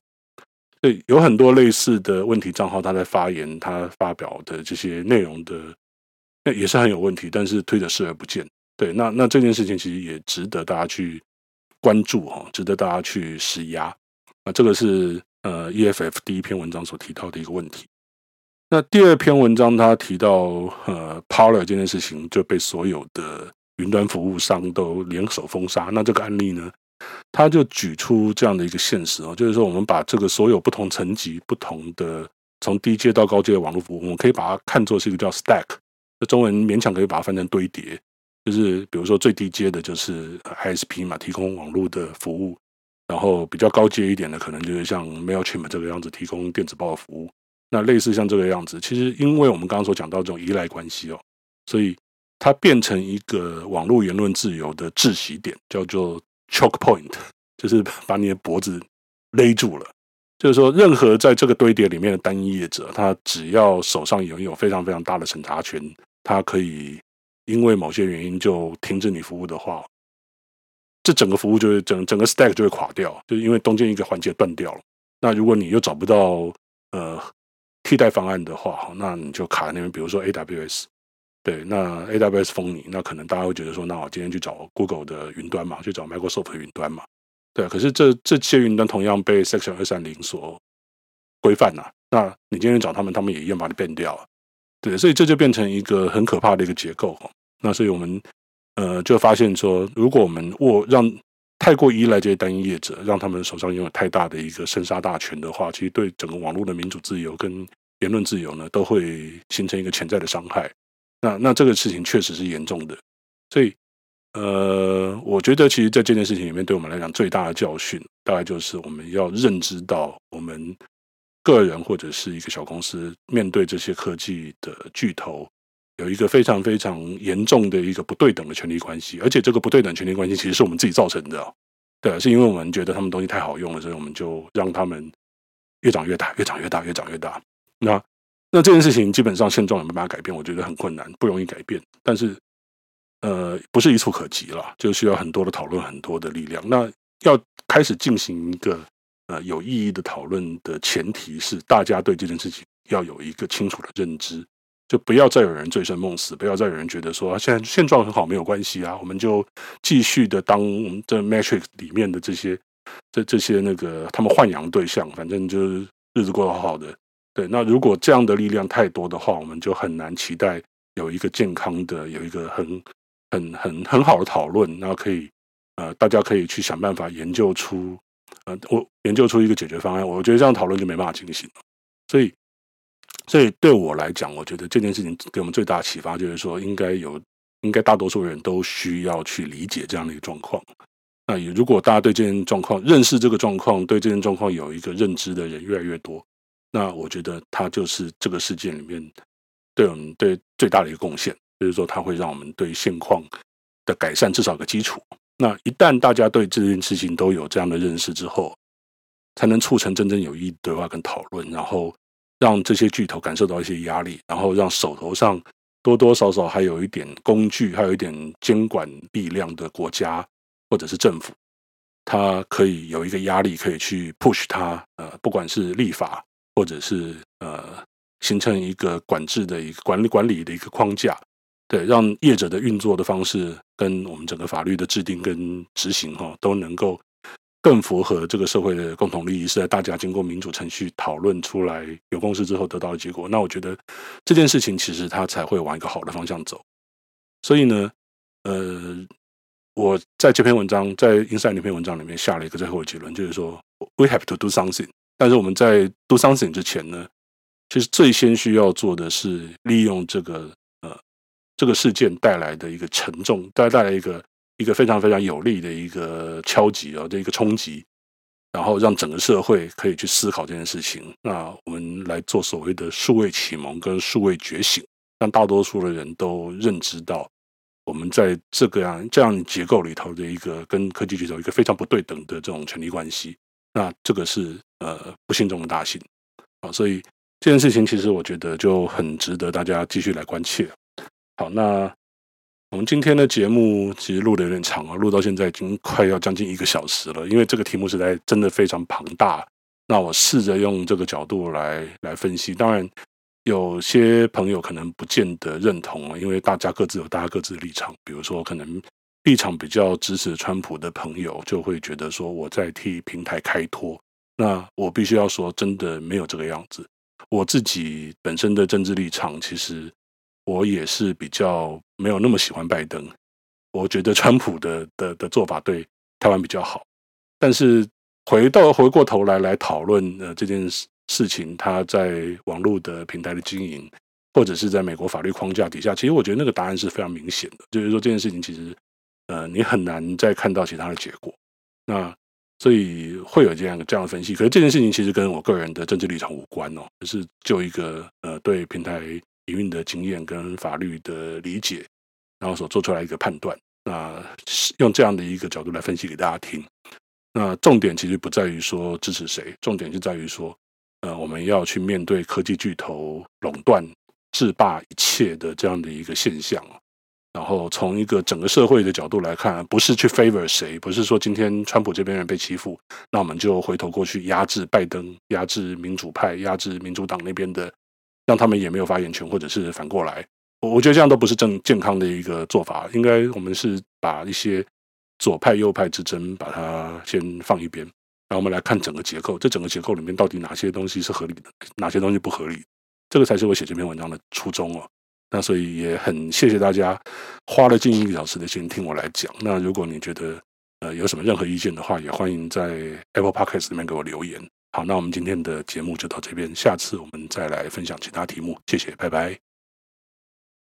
对，有很多类似的问题账号，他在发言，他发表的这些内容的那也是很有问题，但是推的视而不见。对，那那这件事情其实也值得大家去关注哈，值得大家去施压。那这个是。呃，EFF 第一篇文章所提到的一个问题。那第二篇文章他提到，呃，Parler 这件事情就被所有的云端服务商都联手封杀。那这个案例呢，他就举出这样的一个现实哦，就是说我们把这个所有不同层级、不同的从低阶到高阶的网络服务，我们可以把它看作是一个叫 stack，这中文勉强可以把它翻成堆叠。就是比如说最低阶的就是 ISP 嘛，提供网络的服务。然后比较高阶一点的，可能就是像 Mailchimp 这个样子提供电子报的服务。那类似像这个样子，其实因为我们刚刚所讲到这种依赖关系哦，所以它变成一个网络言论自由的窒息点，叫做 choke point，就是把你的脖子勒住了。就是说，任何在这个堆叠里面的单一业者，他只要手上拥有非常非常大的审查权，他可以因为某些原因就停止你服务的话。这整个服务就会整整个 stack 就会垮掉，就是因为中间一个环节断掉了。那如果你又找不到呃替代方案的话，那你就卡那边。比如说 AWS，对，那 AWS 封你，那可能大家会觉得说，那我今天去找 Google 的云端嘛，去找 Microsoft 的云端嘛，对。可是这这些云端同样被 Section 二三零所规范呐，那你今天找他们，他们也一样把你 ban 掉，对。所以这就变成一个很可怕的一个结构。那所以我们。呃，就发现说，如果我们握让太过依赖这些单一业者，让他们手上拥有太大的一个生杀大权的话，其实对整个网络的民主自由跟言论自由呢，都会形成一个潜在的伤害。那那这个事情确实是严重的。所以，呃，我觉得其实，在这件事情里面，对我们来讲最大的教训，大概就是我们要认知到，我们个人或者是一个小公司面对这些科技的巨头。有一个非常非常严重的一个不对等的权利关系，而且这个不对等权利关系其实是我们自己造成的，对，是因为我们觉得他们东西太好用了，所以我们就让他们越长越大，越长越大，越长越大。那那这件事情基本上现状也没办法改变，我觉得很困难，不容易改变。但是，呃，不是一蹴可及了，就需要很多的讨论，很多的力量。那要开始进行一个呃有意义的讨论的前提是，大家对这件事情要有一个清楚的认知，就不要再有人醉生梦死，不要再有人觉得说现在现状很好没有关系啊，我们就继续的当这 Matrix 里面的这些这这些那个他们豢养对象，反正就是日子过得好好的。对，那如果这样的力量太多的话，我们就很难期待有一个健康的、有一个很、很、很、很好的讨论，然后可以呃，大家可以去想办法研究出呃，我研究出一个解决方案。我觉得这样讨论就没办法进行了。所以，所以对我来讲，我觉得这件事情给我们最大的启发就是说，应该有，应该大多数人都需要去理解这样的一个状况。那也如果大家对这件状况认识这个状况，对这件状况有一个认知的人越来越多。那我觉得它就是这个事件里面对我们对最大的一个贡献，就是说它会让我们对现况的改善至少有个基础。那一旦大家对这件事情都有这样的认识之后，才能促成真正有意义的对话跟讨论，然后让这些巨头感受到一些压力，然后让手头上多多少少还有一点工具，还有一点监管力量的国家或者是政府，它可以有一个压力，可以去 push 它，呃，不管是立法。或者是呃，形成一个管制的一个管理管理的一个框架，对，让业者的运作的方式跟我们整个法律的制定跟执行哈，都能够更符合这个社会的共同利益，是在大家经过民主程序讨论出来有共识之后得到的结果。那我觉得这件事情其实它才会往一个好的方向走。所以呢，呃，我在这篇文章在 Inside 那篇文章里面下了一个最后的结论，就是说 We have to do something。但是我们在 do something 之前呢，其实最先需要做的是利用这个呃这个事件带来的一个沉重，带带来一个一个非常非常有力的一个敲击啊，这一个冲击，然后让整个社会可以去思考这件事情。那我们来做所谓的数位启蒙跟数位觉醒，让大多数的人都认知到，我们在这个样这样结构里头的一个跟科技巨头一个非常不对等的这种权力关系。那这个是呃不幸中的大幸啊，所以这件事情其实我觉得就很值得大家继续来关切。好，那我们今天的节目其实录的有点长啊，录到现在已经快要将近一个小时了，因为这个题目实在真的非常庞大。那我试着用这个角度来来分析，当然有些朋友可能不见得认同啊，因为大家各自有大家各自的立场，比如说可能。立场比较支持川普的朋友就会觉得说，我在替平台开脱。那我必须要说，真的没有这个样子。我自己本身的政治立场，其实我也是比较没有那么喜欢拜登。我觉得川普的的的做法对台湾比较好。但是回到回过头来来讨论呃这件事事情，他在网络的平台的经营，或者是在美国法律框架底下，其实我觉得那个答案是非常明显的，就是说这件事情其实。呃，你很难再看到其他的结果，那所以会有这样这样的分析。可是这件事情其实跟我个人的政治立场无关哦，就是就一个呃对平台营运的经验跟法律的理解，然后所做出来一个判断。那用这样的一个角度来分析给大家听。那重点其实不在于说支持谁，重点就在于说，呃，我们要去面对科技巨头垄断、制霸一切的这样的一个现象。然后从一个整个社会的角度来看，不是去 favor 谁，不是说今天川普这边人被欺负，那我们就回头过去压制拜登、压制民主派、压制民主党那边的，让他们也没有发言权，或者是反过来，我觉得这样都不是正健康的一个做法。应该我们是把一些左派右派之争把它先放一边，然后我们来看整个结构，这整个结构里面到底哪些东西是合理的，哪些东西不合理，这个才是我写这篇文章的初衷哦。那所以也很谢谢大家花了近一个小时的时间听我来讲。那如果你觉得呃有什么任何意见的话，也欢迎在 Apple Podcast 里面给我留言。好，那我们今天的节目就到这边，下次我们再来分享其他题目。谢谢，拜拜。